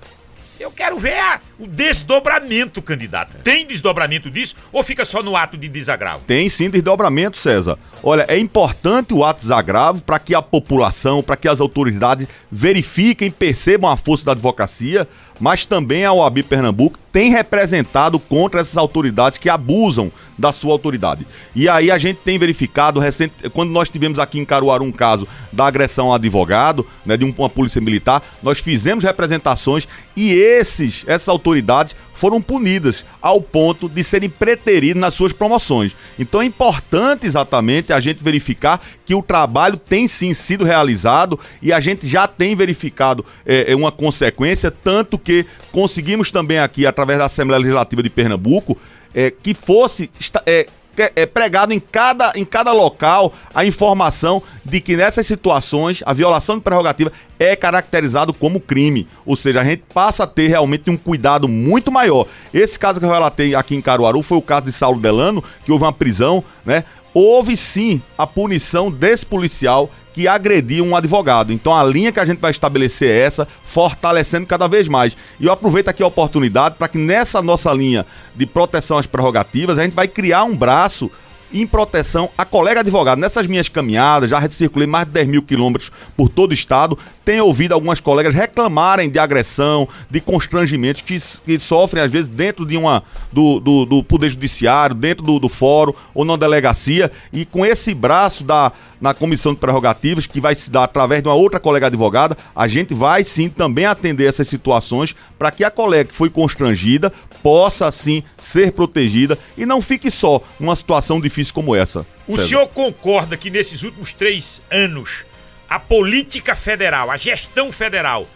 Eu quero ver a, o desdobramento, candidato. Tem desdobramento disso ou fica só no ato de desagravo? Tem sim desdobramento, César. Olha, é importante o ato de desagravo para que a população, para que as autoridades verifiquem, percebam a força da advocacia, mas também a OAB Pernambuco tem representado contra essas autoridades que abusam da sua autoridade. E aí a gente tem verificado, recente, quando nós tivemos aqui em Caruaru um caso da agressão ao advogado, né, de uma polícia militar, nós fizemos representações e esses, essas autoridades foram punidas ao ponto de serem preteridos nas suas promoções. Então é importante exatamente a gente verificar que o trabalho tem sim sido realizado e a gente já tem verificado é, uma consequência, tanto que conseguimos também aqui, através da Assembleia Legislativa de Pernambuco, é, que fosse é, é, pregado em cada, em cada local a informação de que nessas situações a violação de prerrogativa é caracterizado como crime. Ou seja, a gente passa a ter realmente um cuidado muito maior. Esse caso que eu relatei aqui em Caruaru foi o caso de Saulo Delano, que houve uma prisão, né? Houve sim a punição desse policial que agrediu um advogado. Então a linha que a gente vai estabelecer é essa, fortalecendo cada vez mais. E eu aproveito aqui a oportunidade para que nessa nossa linha de proteção às prerrogativas, a gente vai criar um braço em proteção a colega advogado. Nessas minhas caminhadas, já circulei mais de 10 mil quilômetros por todo o estado, tenho ouvido algumas colegas reclamarem de agressão, de constrangimentos que, que sofrem, às vezes, dentro de uma do, do, do Poder Judiciário, dentro do, do fórum ou na delegacia, e com esse braço da, na comissão de prerrogativas, que vai se dar através de uma outra colega advogada, a gente vai sim também atender essas situações para que a colega que foi constrangida possa sim ser protegida e não fique só numa situação difícil como essa. O César. senhor concorda que nesses últimos três anos a política federal, a gestão federal,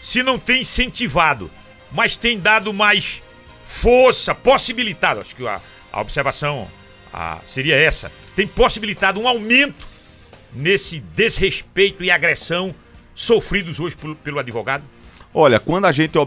se não tem incentivado, mas tem dado mais força, possibilitado, acho que a, a observação a, seria essa, tem possibilitado um aumento nesse desrespeito e agressão sofridos hoje pelo, pelo advogado? Olha, quando a gente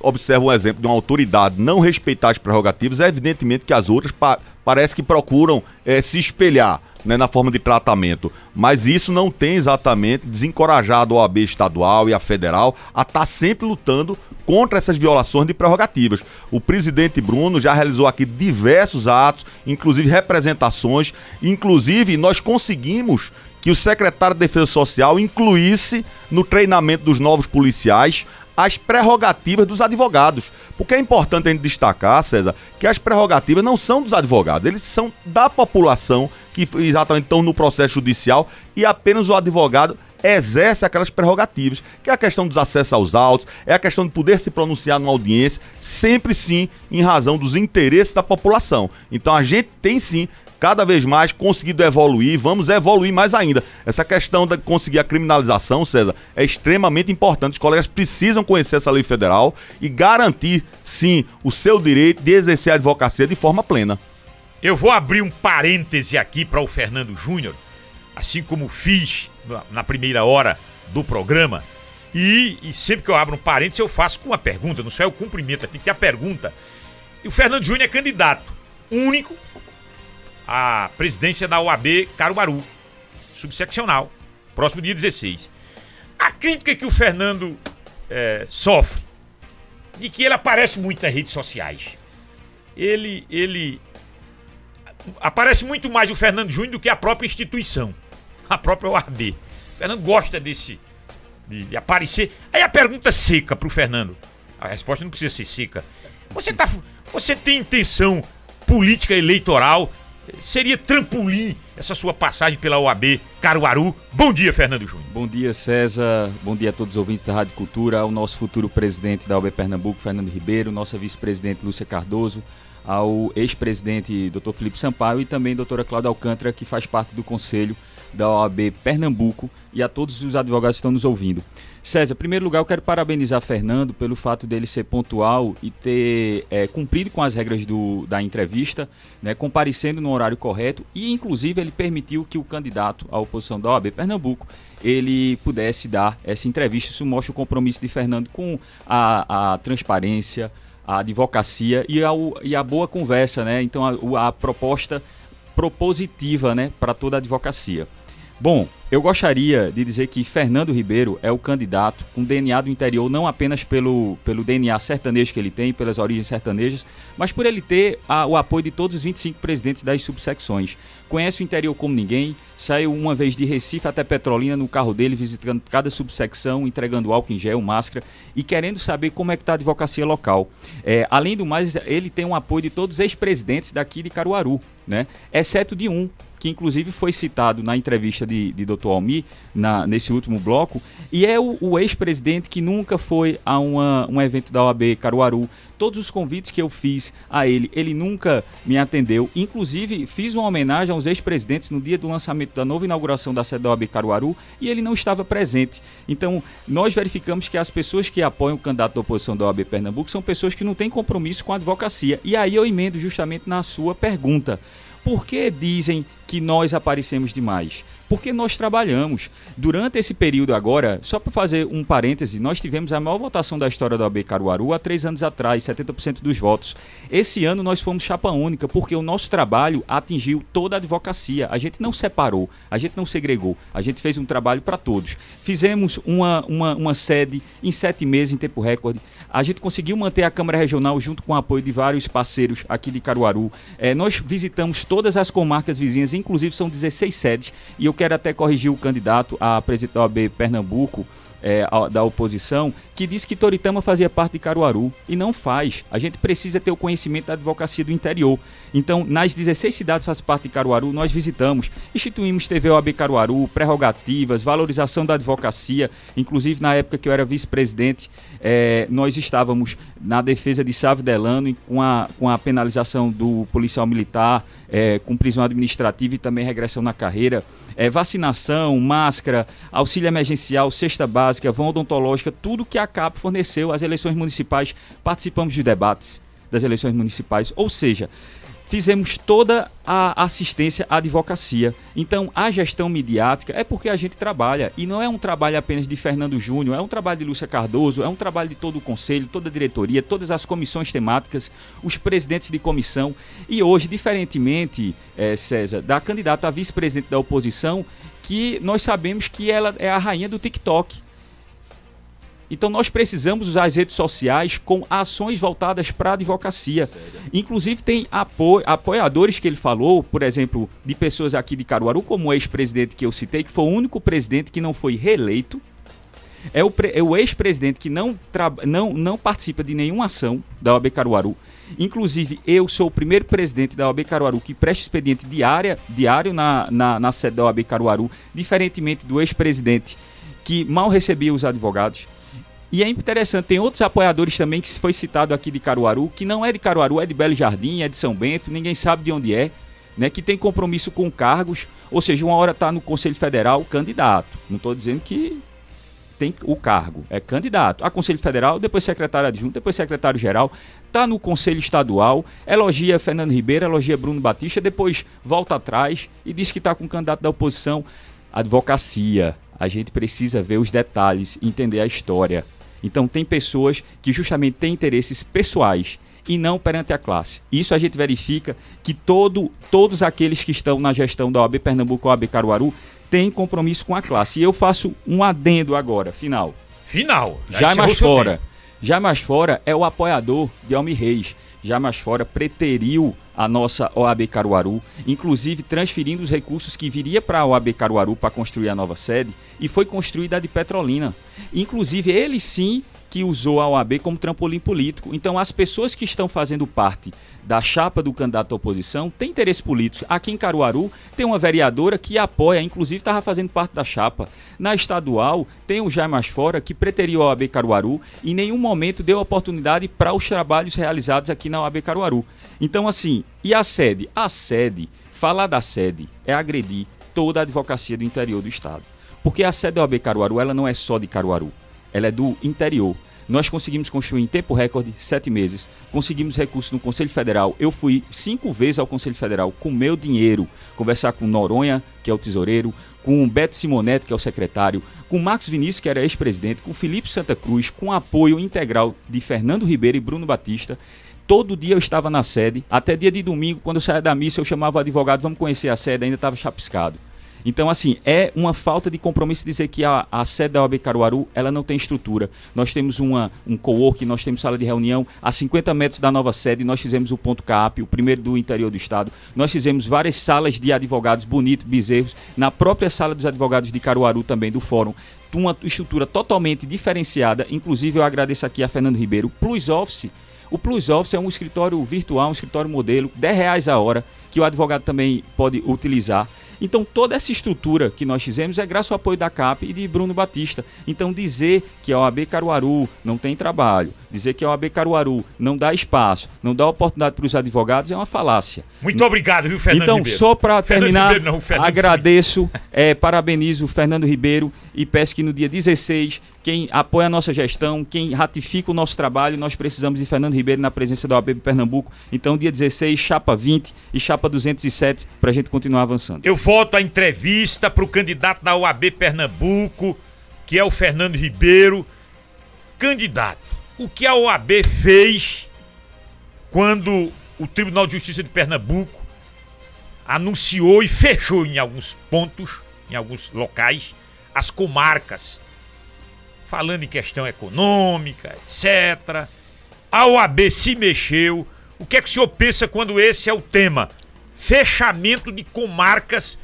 observa um exemplo de uma autoridade não respeitar as prerrogativas, é evidentemente que as outras pa parece que procuram é, se espelhar né, na forma de tratamento. Mas isso não tem exatamente desencorajado a OAB estadual e a federal a estar tá sempre lutando contra essas violações de prerrogativas. O presidente Bruno já realizou aqui diversos atos, inclusive representações, inclusive nós conseguimos que o secretário de Defesa Social incluísse no treinamento dos novos policiais as prerrogativas dos advogados. Porque é importante a gente destacar, César, que as prerrogativas não são dos advogados, eles são da população que exatamente estão no processo judicial e apenas o advogado exerce aquelas prerrogativas, que é a questão dos acessos aos autos, é a questão de poder se pronunciar numa audiência, sempre sim em razão dos interesses da população. Então a gente tem sim cada vez mais conseguido evoluir, vamos evoluir mais ainda. Essa questão de conseguir a criminalização, César, é extremamente importante. Os colegas precisam conhecer essa lei federal e garantir, sim, o seu direito de exercer a advocacia de forma plena. Eu vou abrir um parêntese aqui para o Fernando Júnior, assim como fiz na primeira hora do programa. E, e, sempre que eu abro um parênteses, eu faço com uma pergunta, não só é o cumprimento, tem que ter a pergunta. E o Fernando Júnior é candidato único a presidência da OAB Caruaru, subseccional, próximo dia 16. A crítica que o Fernando é, sofre, de que ele aparece muito nas redes sociais. Ele, ele aparece muito mais o Fernando Júnior do que a própria instituição, a própria OAB. O Fernando gosta desse de, de aparecer. Aí a pergunta seca para o Fernando. A resposta não precisa ser seca. Você tá, você tem intenção política eleitoral seria trampolim essa sua passagem pela OAB Caruaru. Bom dia, Fernando Júnior. Bom dia, César. Bom dia a todos os ouvintes da Rádio Cultura, ao nosso futuro presidente da OAB Pernambuco, Fernando Ribeiro, nossa vice-presidente Lúcia Cardoso, ao ex-presidente Dr. Felipe Sampaio e também doutora Cláudia Alcântara, que faz parte do conselho da OAB Pernambuco e a todos os advogados que estão nos ouvindo. César, em primeiro lugar, eu quero parabenizar Fernando pelo fato dele ser pontual e ter é, cumprido com as regras do, da entrevista, né, comparecendo no horário correto e, inclusive, ele permitiu que o candidato à oposição da OAB Pernambuco ele pudesse dar essa entrevista. Isso mostra o compromisso de Fernando com a, a transparência, a advocacia e a, e a boa conversa, né? Então, a, a proposta propositiva né, para toda a advocacia. Bom, eu gostaria de dizer que Fernando Ribeiro é o candidato com DNA do interior, não apenas pelo, pelo DNA sertanejo que ele tem, pelas origens sertanejas, mas por ele ter a, o apoio de todos os 25 presidentes das subsecções. Conhece o interior como ninguém, saiu uma vez de Recife até Petrolina no carro dele, visitando cada subsecção, entregando álcool em gel, máscara e querendo saber como é que está a advocacia local. É, além do mais, ele tem um apoio de todos os ex-presidentes daqui de Caruaru, né? exceto de um, que inclusive foi citado na entrevista de, de Dr. Almi, na, nesse último bloco, e é o, o ex-presidente que nunca foi a uma, um evento da OAB Caruaru. Todos os convites que eu fiz a ele, ele nunca me atendeu. Inclusive, fiz uma homenagem aos ex-presidentes no dia do lançamento da nova inauguração da sede da OAB Caruaru e ele não estava presente. Então, nós verificamos que as pessoas que apoiam o candidato da oposição da OAB Pernambuco são pessoas que não têm compromisso com a advocacia. E aí eu emendo justamente na sua pergunta. Por que dizem que nós aparecemos demais? Porque nós trabalhamos. Durante esse período agora, só para fazer um parêntese, nós tivemos a maior votação da história da OAB Caruaru há três anos atrás, 70% dos votos. Esse ano nós fomos chapa única, porque o nosso trabalho atingiu toda a advocacia. A gente não separou, a gente não segregou, a gente fez um trabalho para todos. Fizemos uma, uma, uma sede em sete meses, em tempo recorde. A gente conseguiu manter a Câmara Regional junto com o apoio de vários parceiros aqui de Caruaru. É, nós visitamos todas as comarcas vizinhas, inclusive são 16 sedes, e eu quero até corrigir o candidato a presidente da OAB Pernambuco, é, da oposição, que disse que Toritama fazia parte de Caruaru e não faz. A gente precisa ter o conhecimento da advocacia do interior. Então, nas 16 cidades que fazem parte de Caruaru, nós visitamos, instituímos TV OAB Caruaru, prerrogativas, valorização da advocacia. Inclusive, na época que eu era vice-presidente, é, nós estávamos na defesa de Sávio Delano com a, com a penalização do policial militar, é, com prisão administrativa e também regressão na carreira. É, vacinação, máscara, auxílio emergencial, cesta básica, vão odontológica, tudo que a CAP forneceu às eleições municipais. Participamos de debates das eleições municipais, ou seja, fizemos toda a assistência à advocacia. Então, a gestão midiática é porque a gente trabalha. E não é um trabalho apenas de Fernando Júnior, é um trabalho de Lúcia Cardoso, é um trabalho de todo o conselho, toda a diretoria, todas as comissões temáticas, os presidentes de comissão. E hoje, diferentemente, é, César, da candidata a vice-presidente da oposição, que nós sabemos que ela é a rainha do TikTok. Então nós precisamos usar as redes sociais com ações voltadas para a advocacia. Sério? Inclusive tem apo apoiadores que ele falou, por exemplo, de pessoas aqui de Caruaru, como o ex-presidente que eu citei, que foi o único presidente que não foi reeleito. É o, é o ex-presidente que não, não, não participa de nenhuma ação da OAB Caruaru. Inclusive, eu sou o primeiro presidente da OAB Caruaru que presta expediente diária, diário na, na, na sede da OAB Caruaru, diferentemente do ex-presidente que mal recebia os advogados. E é interessante, tem outros apoiadores também que foi citado aqui de Caruaru, que não é de Caruaru, é de Belo Jardim, é de São Bento, ninguém sabe de onde é, né? Que tem compromisso com cargos, ou seja, uma hora está no Conselho Federal, candidato. Não estou dizendo que tem o cargo, é candidato a Conselho Federal, depois secretário adjunto, depois secretário geral, está no Conselho Estadual, elogia Fernando Ribeiro, elogia Bruno Batista, depois volta atrás e diz que está com o candidato da oposição. Advocacia, a gente precisa ver os detalhes, entender a história. Então tem pessoas que justamente têm interesses pessoais e não perante a classe. Isso a gente verifica que todo, todos aqueles que estão na gestão da OAB Pernambuco, OAB Caruaru, têm compromisso com a classe. E eu faço um adendo agora, final. Final. Já mais fora. Já mais fora é o apoiador de Almi Reis. Já mais fora preteriu a nossa OAB Caruaru, inclusive transferindo os recursos que viria para a OAB Caruaru para construir a nova sede e foi construída a de Petrolina. Inclusive ele sim que usou a OAB como trampolim político. Então, as pessoas que estão fazendo parte da chapa do candidato à oposição têm interesse político. Aqui em Caruaru tem uma vereadora que apoia, inclusive estava fazendo parte da chapa. Na estadual tem o Jair Mais Fora que preteriu a OAB Caruaru e em nenhum momento deu oportunidade para os trabalhos realizados aqui na OAB Caruaru. Então, assim, e a sede? A sede, falar da sede é agredir toda a advocacia do interior do estado. Porque a sede da OAB Caruaru, ela não é só de Caruaru ela é do interior. Nós conseguimos construir em tempo recorde, sete meses. Conseguimos recursos no Conselho Federal. Eu fui cinco vezes ao Conselho Federal com meu dinheiro, conversar com Noronha, que é o tesoureiro, com Beto Simonetti, que é o secretário, com Marcos Vinícius, que era ex-presidente, com Felipe Santa Cruz, com apoio integral de Fernando Ribeiro e Bruno Batista. Todo dia eu estava na sede, até dia de domingo, quando eu saía da missa, eu chamava o advogado, vamos conhecer a sede, ainda estava chapiscado. Então, assim, é uma falta de compromisso dizer que a, a sede da OAB Caruaru, ela não tem estrutura. Nós temos uma, um co-work, nós temos sala de reunião a 50 metros da nova sede, nós fizemos o ponto CAP, o primeiro do interior do estado. Nós fizemos várias salas de advogados bonitos, bezerros, na própria sala dos advogados de Caruaru também, do fórum uma estrutura totalmente diferenciada. Inclusive, eu agradeço aqui a Fernando Ribeiro. Plus Office. O Plus Office é um escritório virtual, um escritório modelo, 10 reais a hora, que o advogado também pode utilizar. Então, toda essa estrutura que nós fizemos é graças ao apoio da CAP e de Bruno Batista. Então, dizer que a OAB Caruaru não tem trabalho, dizer que a OAB Caruaru não dá espaço, não dá oportunidade para os advogados é uma falácia. Muito obrigado, viu, Fernando Então, Ribeiro? só para terminar, Ribeiro não, agradeço, [laughs] é, parabenizo o Fernando Ribeiro e peço que no dia 16, quem apoia a nossa gestão, quem ratifica o nosso trabalho, nós precisamos de Fernando Ribeiro na presença da OAB Pernambuco. Então, dia 16, chapa 20 e chapa 207, para a gente continuar avançando. Eu volto à entrevista para o candidato da OAB Pernambuco, que é o Fernando Ribeiro. Candidato, o que a OAB fez quando o Tribunal de Justiça de Pernambuco anunciou e fechou em alguns pontos, em alguns locais, as comarcas, falando em questão econômica, etc. A OAB se mexeu. O que é que o senhor pensa quando esse é o tema? Fechamento de comarcas,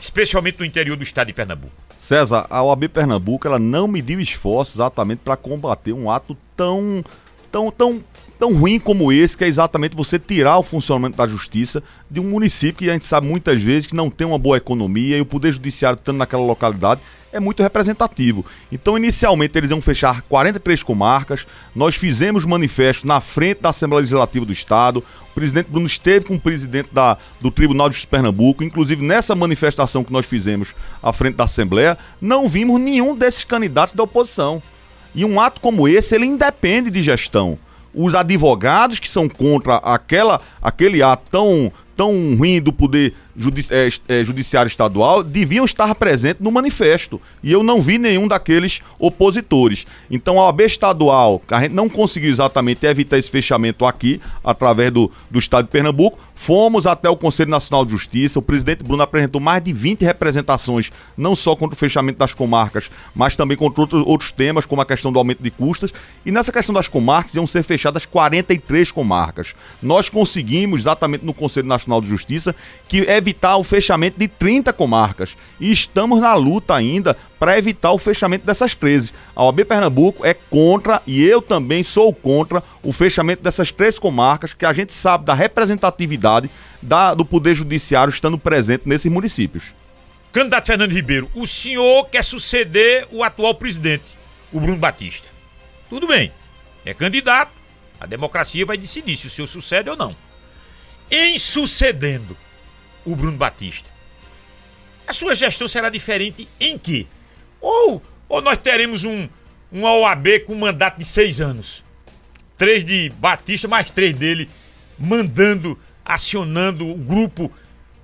especialmente no interior do estado de Pernambuco. César, a OAB Pernambuco ela não mediu esforços exatamente para combater um ato tão, tão, tão, tão ruim como esse, que é exatamente você tirar o funcionamento da justiça de um município que a gente sabe muitas vezes que não tem uma boa economia e o poder judiciário estando naquela localidade é muito representativo. Então, inicialmente, eles iam fechar 43 comarcas. Nós fizemos manifesto na frente da Assembleia Legislativa do Estado. O presidente Bruno esteve com o presidente da, do Tribunal de Pernambuco. Inclusive, nessa manifestação que nós fizemos à frente da Assembleia, não vimos nenhum desses candidatos da oposição. E um ato como esse, ele independe de gestão. Os advogados que são contra aquela, aquele ato tão, tão ruim do poder judi é, é, judiciário estadual deviam estar presentes no manifesto. E eu não vi nenhum daqueles opositores. Então a OAB estadual, a gente não conseguiu exatamente evitar esse fechamento aqui, através do, do estado de Pernambuco. Fomos até o Conselho Nacional de Justiça. O presidente Bruno apresentou mais de 20 representações, não só contra o fechamento das comarcas, mas também contra outros, outros temas, como a questão do aumento de custas. E nessa questão das comarcas, iam ser fechadas 43 comarcas. Nós conseguimos, exatamente no Conselho Nacional de Justiça, que evitar o fechamento de 30 comarcas. E estamos na luta ainda para evitar o fechamento dessas 13. A OAB Pernambuco é contra, e eu também sou contra, o fechamento dessas três comarcas, que a gente sabe da representatividade da, do Poder Judiciário estando presente nesses municípios. Candidato Fernando Ribeiro, o senhor quer suceder o atual presidente, o Bruno Batista. Tudo bem, é candidato, a democracia vai decidir se o senhor sucede ou não. Em sucedendo o Bruno Batista, a sua gestão será diferente em que? Ou, ou nós teremos um, um OAB com mandato de seis anos? Três de Batista, mais três dele, mandando, acionando o grupo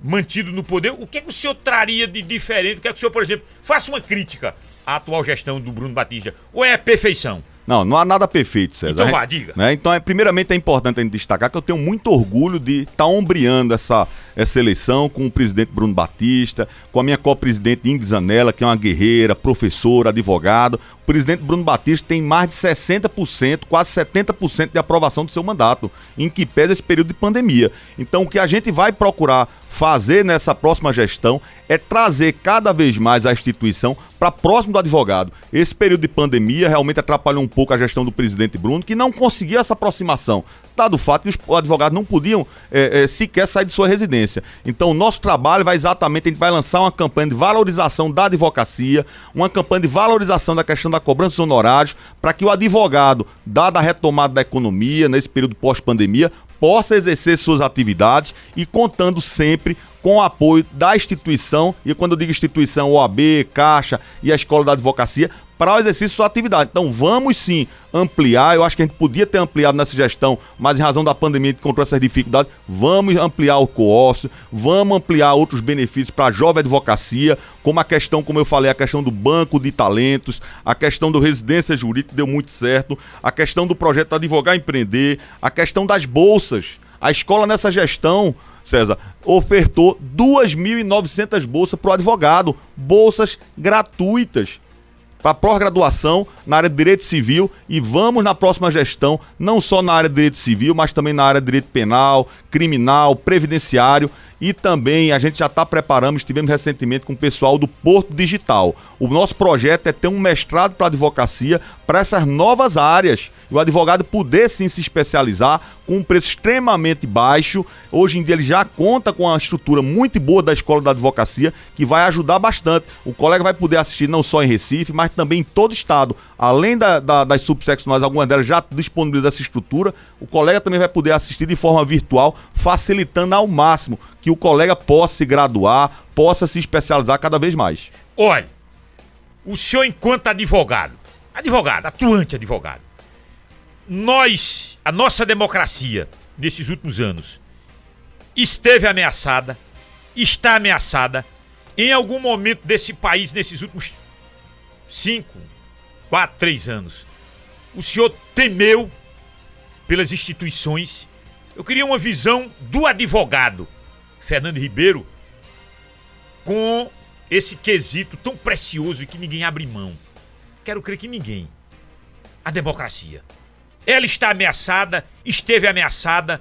mantido no poder. O que, é que o senhor traria de diferente? O que, é que o senhor, por exemplo, faça uma crítica à atual gestão do Bruno Batista? Ou é perfeição? Não, não há nada perfeito, César. Então vá, diga. né? Então, é, primeiramente, é importante a gente destacar que eu tenho muito orgulho de estar ombreando essa, essa eleição com o presidente Bruno Batista, com a minha co-presidente Ingrid Zanella, que é uma guerreira, professora, advogado. Presidente Bruno Batista tem mais de 60%, quase 70% de aprovação do seu mandato, em que pesa esse período de pandemia. Então, o que a gente vai procurar fazer nessa próxima gestão é trazer cada vez mais a instituição para próximo do advogado. Esse período de pandemia realmente atrapalhou um pouco a gestão do presidente Bruno, que não conseguia essa aproximação, dado o fato que os advogados não podiam eh, eh, sequer sair de sua residência. Então, o nosso trabalho vai exatamente, a gente vai lançar uma campanha de valorização da advocacia, uma campanha de valorização da questão da cobrança dos honorários, para que o advogado, dada a retomada da economia nesse período pós-pandemia, possa exercer suas atividades e contando sempre com o apoio da instituição, e quando eu digo instituição, OAB, Caixa e a Escola da Advocacia, para o exercício de sua atividade. Então vamos sim ampliar, eu acho que a gente podia ter ampliado nessa gestão, mas em razão da pandemia gente encontrou essas dificuldades, vamos ampliar o co-office, vamos ampliar outros benefícios para a jovem advocacia, como a questão, como eu falei, a questão do banco de talentos, a questão do residência jurídica deu muito certo, a questão do projeto Advogar Empreender, a questão das bolsas. A escola nessa gestão César, ofertou 2.900 bolsas para o advogado, bolsas gratuitas para pós-graduação na área de direito civil e vamos na próxima gestão, não só na área de direito civil, mas também na área de direito penal, criminal, previdenciário e também a gente já está preparando, estivemos recentemente com o pessoal do Porto Digital. O nosso projeto é ter um mestrado para advocacia para essas novas áreas o advogado poder sim se especializar com um preço extremamente baixo. Hoje em dia ele já conta com uma estrutura muito boa da escola da advocacia que vai ajudar bastante. O colega vai poder assistir não só em Recife, mas também em todo o estado. Além da, da, das subseccionais, algumas delas já disponibilizam essa estrutura, o colega também vai poder assistir de forma virtual, facilitando ao máximo que o colega possa se graduar, possa se especializar cada vez mais. Olha, o senhor enquanto advogado, advogado, atuante advogado, nós, a nossa democracia, nesses últimos anos, esteve ameaçada, está ameaçada. Em algum momento desse país, nesses últimos cinco, quatro, três anos, o senhor temeu pelas instituições. Eu queria uma visão do advogado Fernando Ribeiro com esse quesito tão precioso que ninguém abre mão. Quero crer que ninguém. A democracia. Ela está ameaçada, esteve ameaçada.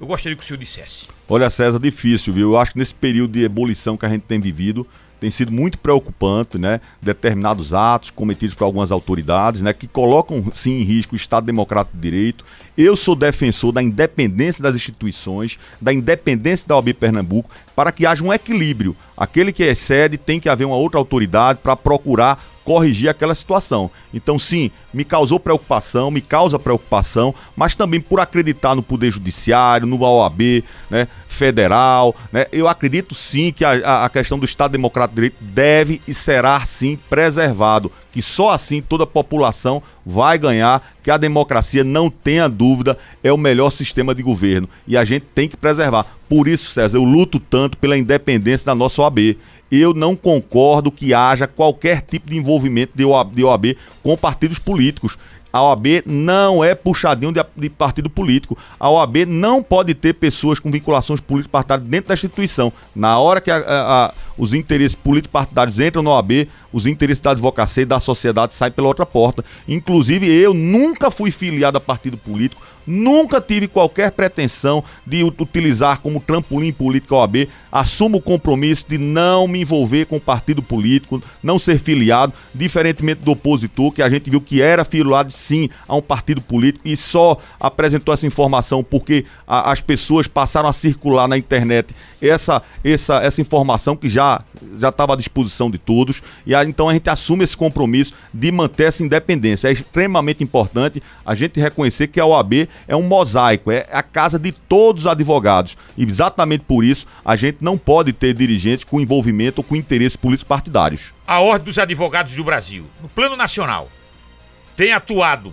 Eu gostaria que o senhor dissesse. Olha, César, difícil, viu? Eu acho que nesse período de ebulição que a gente tem vivido, tem sido muito preocupante, né? Determinados atos cometidos por algumas autoridades, né? Que colocam sim em risco o Estado Democrático de Direito. Eu sou defensor da independência das instituições, da independência da OAB Pernambuco, para que haja um equilíbrio. Aquele que excede tem que haver uma outra autoridade para procurar corrigir aquela situação. Então, sim, me causou preocupação, me causa preocupação, mas também por acreditar no Poder Judiciário, no OAB, né, federal, né, eu acredito sim que a, a questão do Estado Democrático de Direito deve e será sim preservado, que só assim toda a população vai ganhar, que a democracia, não tenha dúvida, é o melhor sistema de governo e a gente tem que preservar. Por isso, César, eu luto tanto pela independência da nossa OAB eu não concordo que haja qualquer tipo de envolvimento de OAB, de OAB com partidos políticos. A OAB não é puxadinho de, de, partido político. A OAB não pode ter pessoas com vinculações políticas partidárias dentro da instituição. Na hora que a, a, a, os interesses políticos partidários entram na OAB, os interesses da advocacia e da sociedade saem pela outra porta. Inclusive, eu nunca fui filiado a partido político, Nunca tive qualquer pretensão de utilizar como trampolim político a OAB. Assumo o compromisso de não me envolver com partido político, não ser filiado, diferentemente do opositor, que a gente viu que era filiado sim a um partido político e só apresentou essa informação porque a, as pessoas passaram a circular na internet essa, essa, essa informação que já já estava à disposição de todos. E aí, então a gente assume esse compromisso de manter essa independência. É extremamente importante a gente reconhecer que a OAB é um mosaico, é a casa de todos os advogados. E exatamente por isso a gente não pode ter dirigentes com envolvimento ou com interesses políticos partidários. A Ordem dos Advogados do Brasil, no plano nacional, tem atuado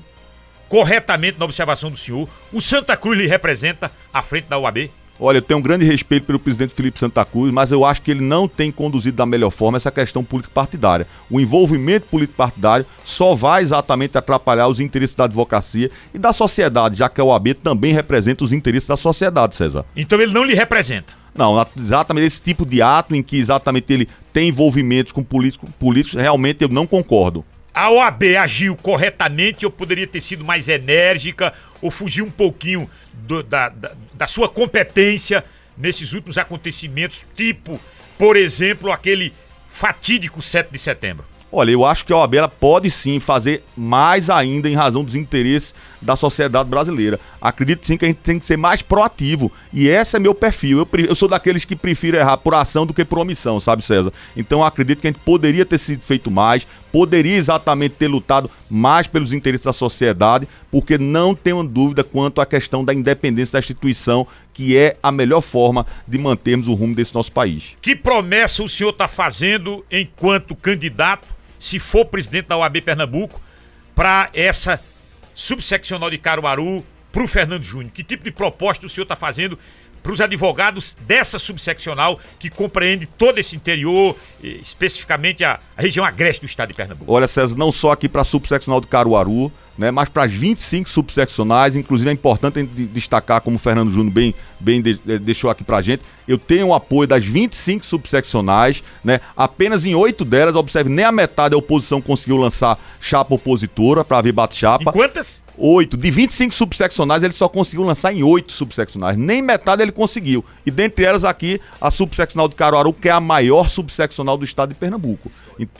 corretamente na observação do senhor. O Santa Cruz lhe representa à frente da OAB? Olha, eu tenho um grande respeito pelo presidente Felipe Santa Cruz, mas eu acho que ele não tem conduzido da melhor forma essa questão político-partidária. O envolvimento político-partidário só vai exatamente atrapalhar os interesses da advocacia e da sociedade, já que a OAB também representa os interesses da sociedade, César. Então ele não lhe representa? Não, exatamente esse tipo de ato em que exatamente ele tem envolvimentos com políticos, políticos realmente eu não concordo. A OAB agiu corretamente ou poderia ter sido mais enérgica ou fugir um pouquinho do, da, da, da sua competência nesses últimos acontecimentos, tipo, por exemplo, aquele fatídico 7 de setembro? Olha, eu acho que a OAB pode sim fazer mais ainda em razão dos interesses da sociedade brasileira. Acredito sim que a gente tem que ser mais proativo. E esse é meu perfil. Eu, eu sou daqueles que prefiro errar por ação do que por omissão, sabe, César? Então acredito que a gente poderia ter sido feito mais, poderia exatamente ter lutado mais pelos interesses da sociedade, porque não tenho dúvida quanto à questão da independência da instituição, que é a melhor forma de mantermos o rumo desse nosso país. Que promessa o senhor está fazendo enquanto candidato, se for presidente da OAB Pernambuco, para essa subseccional de Caruaru para o Fernando Júnior? Que tipo de proposta o senhor está fazendo para os advogados dessa subseccional que compreende todo esse interior, especificamente a, a região agreste do estado de Pernambuco? Olha, César, não só aqui para a subseccional de Caruaru, né, mas para as 25 subseccionais, inclusive é importante destacar, como o Fernando Júnior bem, bem de, deixou aqui para a gente, eu tenho o apoio das 25 subseccionais, né, apenas em oito delas, observe, nem a metade da oposição conseguiu lançar chapa opositora para ver bate-chapa. quantas? Oito. De 25 subseccionais, ele só conseguiu lançar em oito subseccionais. Nem metade ele conseguiu. E dentre elas aqui, a subseccional de Caruaru, que é a maior subseccional do estado de Pernambuco.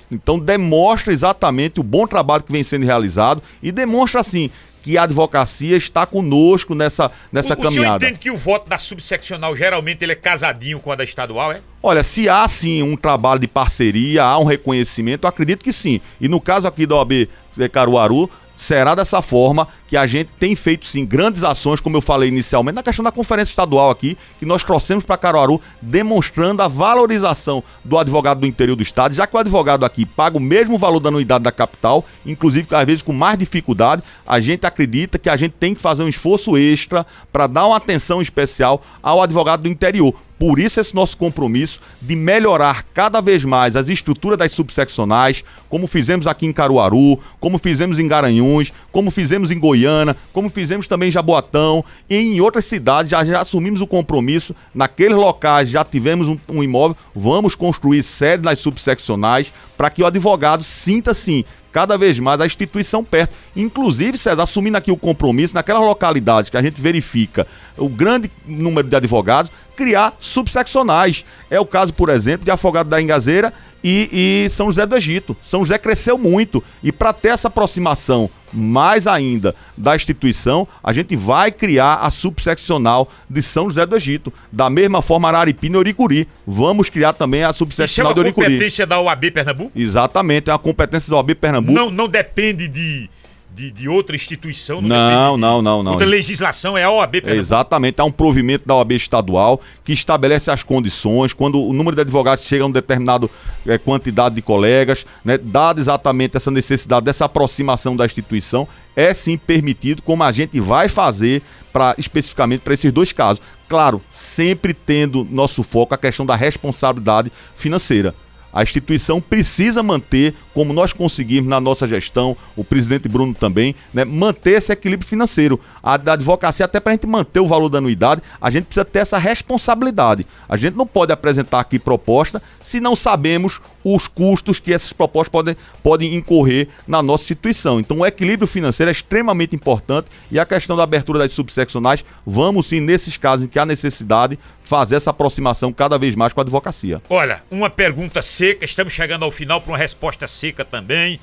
Então demonstra exatamente o bom trabalho que vem sendo realizado e demonstra assim que a advocacia está conosco nessa, nessa o, caminhada. O senhor entende que o voto da subseccional geralmente ele é casadinho com a da estadual, é? Olha, se há sim um trabalho de parceria, há um reconhecimento, acredito que sim. E no caso aqui da OAB Caruaru, será dessa forma que a gente tem feito sim grandes ações, como eu falei inicialmente, na questão da conferência estadual aqui, que nós trouxemos para Caruaru, demonstrando a valorização do advogado do interior do estado, já que o advogado aqui paga o mesmo valor da anuidade da capital, inclusive às vezes com mais dificuldade, a gente acredita que a gente tem que fazer um esforço extra para dar uma atenção especial ao advogado do interior. Por isso, esse nosso compromisso de melhorar cada vez mais as estruturas das subseccionais, como fizemos aqui em Caruaru, como fizemos em Garanhuns, como fizemos em Goiânia, como fizemos também em Jaboatão e em outras cidades. Já, já assumimos o compromisso, naqueles locais já tivemos um, um imóvel, vamos construir sede nas subseccionais para que o advogado sinta sim cada vez mais a instituição perto. Inclusive, César, assumindo aqui o compromisso, naquelas localidades que a gente verifica o grande número de advogados, criar subseccionais. É o caso, por exemplo, de Afogado da Engazeira e, e São José do Egito. São José cresceu muito e para ter essa aproximação mais ainda da instituição, a gente vai criar a subseccional de São José do Egito. Da mesma forma, Araripina e Oricuri. Vamos criar também a subseccional Isso é uma de Oricuri. competência da OAB Pernambuco? Exatamente, é uma competência da OAB Pernambuco. Não, não depende de de, de outra instituição. Não, não, não, não, não. Outra legislação é a OAB. Pernambuco. Exatamente, há um provimento da OAB estadual que estabelece as condições, quando o número de advogados chega a uma determinada é, quantidade de colegas, né, dada exatamente essa necessidade dessa aproximação da instituição, é sim permitido, como a gente vai fazer para especificamente para esses dois casos. Claro, sempre tendo nosso foco a questão da responsabilidade financeira. A instituição precisa manter, como nós conseguimos na nossa gestão, o presidente Bruno também, né, manter esse equilíbrio financeiro. A, a advocacia, até para a gente manter o valor da anuidade, a gente precisa ter essa responsabilidade. A gente não pode apresentar aqui proposta se não sabemos os custos que essas propostas podem, podem incorrer na nossa instituição. Então, o equilíbrio financeiro é extremamente importante e a questão da abertura das subseccionais, vamos sim, nesses casos em que há necessidade, fazer essa aproximação cada vez mais com a advocacia. Olha, uma pergunta seca, estamos chegando ao final para uma resposta seca também.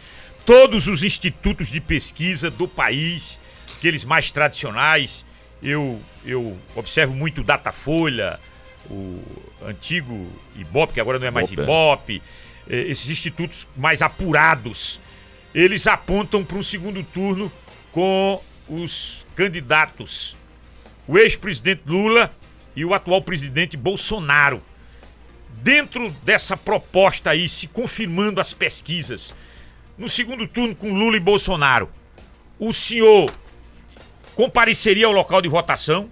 Todos os institutos de pesquisa do país, aqueles mais tradicionais, eu, eu observo muito o Datafolha, o antigo Ibope, que agora não é mais Ibope, é. esses institutos mais apurados, eles apontam para um segundo turno com os candidatos. O ex-presidente Lula e o atual presidente Bolsonaro. Dentro dessa proposta aí, se confirmando as pesquisas, no segundo turno com Lula e Bolsonaro, o senhor compareceria ao local de votação?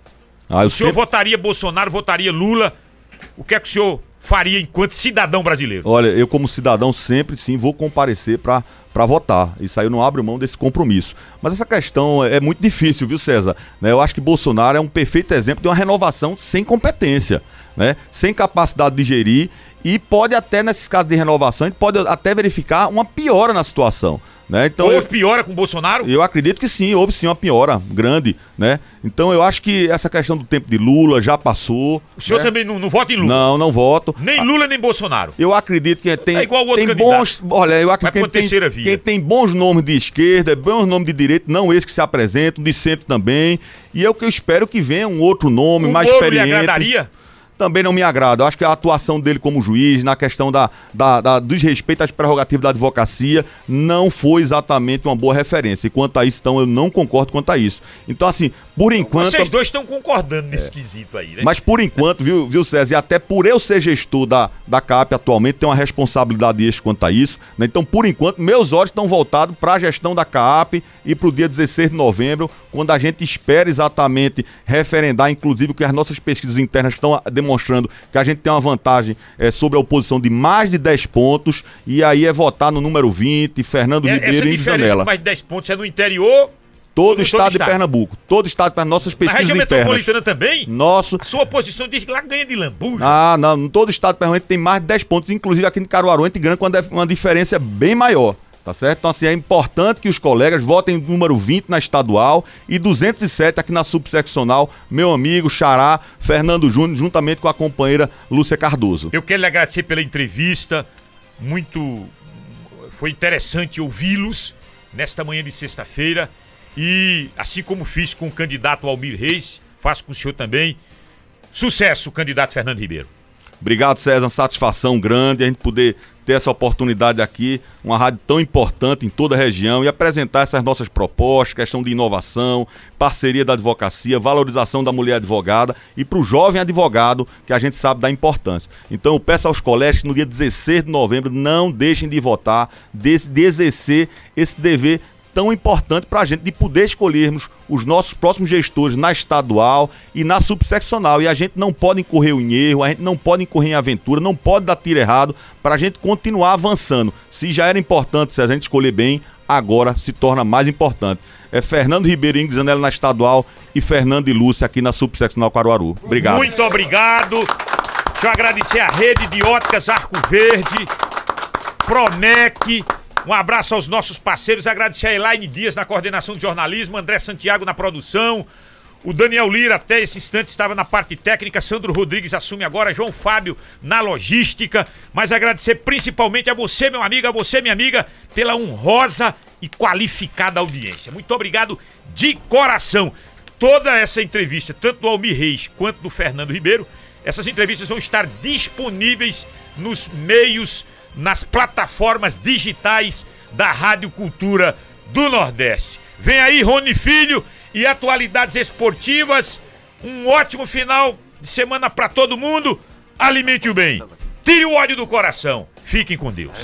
Ah, o senhor sempre... votaria Bolsonaro, votaria Lula? O que é que o senhor faria enquanto cidadão brasileiro? Olha, eu como cidadão sempre sim vou comparecer para para votar. Isso aí eu não abro mão desse compromisso. Mas essa questão é muito difícil, viu, César? Né, eu acho que Bolsonaro é um perfeito exemplo de uma renovação sem competência, né? sem capacidade de gerir e pode até, nesses casos de renovação, pode até verificar uma piora na situação. Né? Então, houve piora com o Bolsonaro? Eu acredito que sim, houve sim uma piora grande, né? Então eu acho que essa questão do tempo de Lula já passou. O senhor né? também não, não, vota em Lula? Não, não voto. Nem Lula nem Bolsonaro. Eu acredito que tem, é igual outro tem candidato. bons, olha, eu acredito que quem tem, quem tem bons nomes de esquerda, bons nomes de direita, não esse que se apresentam, de centro também. E eu que eu espero que venha um outro nome o mais Moro experiente. Lhe agradaria? Também não me agrada. Eu acho que a atuação dele como juiz, na questão da, da, da desrespeito às prerrogativas da advocacia, não foi exatamente uma boa referência. E quanto a isso, então, eu não concordo quanto a isso. Então, assim, por enquanto. Vocês dois estão concordando nesse é. quesito aí, né? Mas por enquanto, viu, viu, César? E até por eu ser gestor da, da CAP atualmente, tenho uma responsabilidade extra quanto a isso. Né? Então, por enquanto, meus olhos estão voltados para a gestão da CAP e para o dia 16 de novembro, quando a gente espera exatamente referendar, inclusive, o que as nossas pesquisas internas estão ah, demonstrando, que a gente tem uma vantagem é, sobre a oposição de mais de 10 pontos, e aí é votar no número 20, Fernando É, Ribeiro e diferença Zanella. de mais de 10 pontos é no interior, Todo o estado de estado. Pernambuco. Todo o estado para nossas na pesquisas região internas. metropolitana também. Nosso. A sua oposição diz que lá ganha de lambuja. Ah, não. Todo o estado de Pernambuco tem mais de 10 pontos, inclusive aqui em Caruaru, entre Grande, quando é uma diferença bem maior. Tá certo? Então, assim, é importante que os colegas votem no número 20 na estadual e 207 aqui na subseccional, meu amigo Xará Fernando Júnior, juntamente com a companheira Lúcia Cardoso. Eu quero lhe agradecer pela entrevista. Muito. Foi interessante ouvi-los nesta manhã de sexta-feira. E assim como fiz com o candidato Almir Reis, faço com o senhor também. Sucesso, candidato Fernando Ribeiro. Obrigado, César. Satisfação grande a gente poder ter essa oportunidade aqui, uma rádio tão importante em toda a região e apresentar essas nossas propostas, questão de inovação, parceria da advocacia, valorização da mulher advogada e para o jovem advogado, que a gente sabe da importância. Então eu peço aos colégios que no dia 16 de novembro não deixem de votar, de, exercer esse dever tão importante para a gente de poder escolhermos os nossos próximos gestores na estadual e na subseccional. E a gente não pode incorrer em erro, a gente não pode incorrer em aventura, não pode dar tiro errado para a gente continuar avançando. Se já era importante se a gente escolher bem, agora se torna mais importante. É Fernando Ribeiro Ingrid Zanella na estadual e Fernando e Lúcia aqui na subseccional Caruaru. Obrigado. Muito obrigado. Deixa eu agradecer a rede de óticas Arco Verde, Promec. Um abraço aos nossos parceiros. Agradecer a Elaine Dias na coordenação de jornalismo, André Santiago na produção. O Daniel Lira, até esse instante, estava na parte técnica. Sandro Rodrigues assume agora. João Fábio na logística. Mas agradecer principalmente a você, meu amigo, a você, minha amiga, pela honrosa e qualificada audiência. Muito obrigado de coração. Toda essa entrevista, tanto do Almir Reis quanto do Fernando Ribeiro, essas entrevistas vão estar disponíveis nos meios, nas plataformas digitais da Rádio Cultura do Nordeste. Vem aí, Rony Filho e atualidades esportivas. Um ótimo final de semana para todo mundo. Alimente o bem. Tire o ódio do coração. Fiquem com Deus.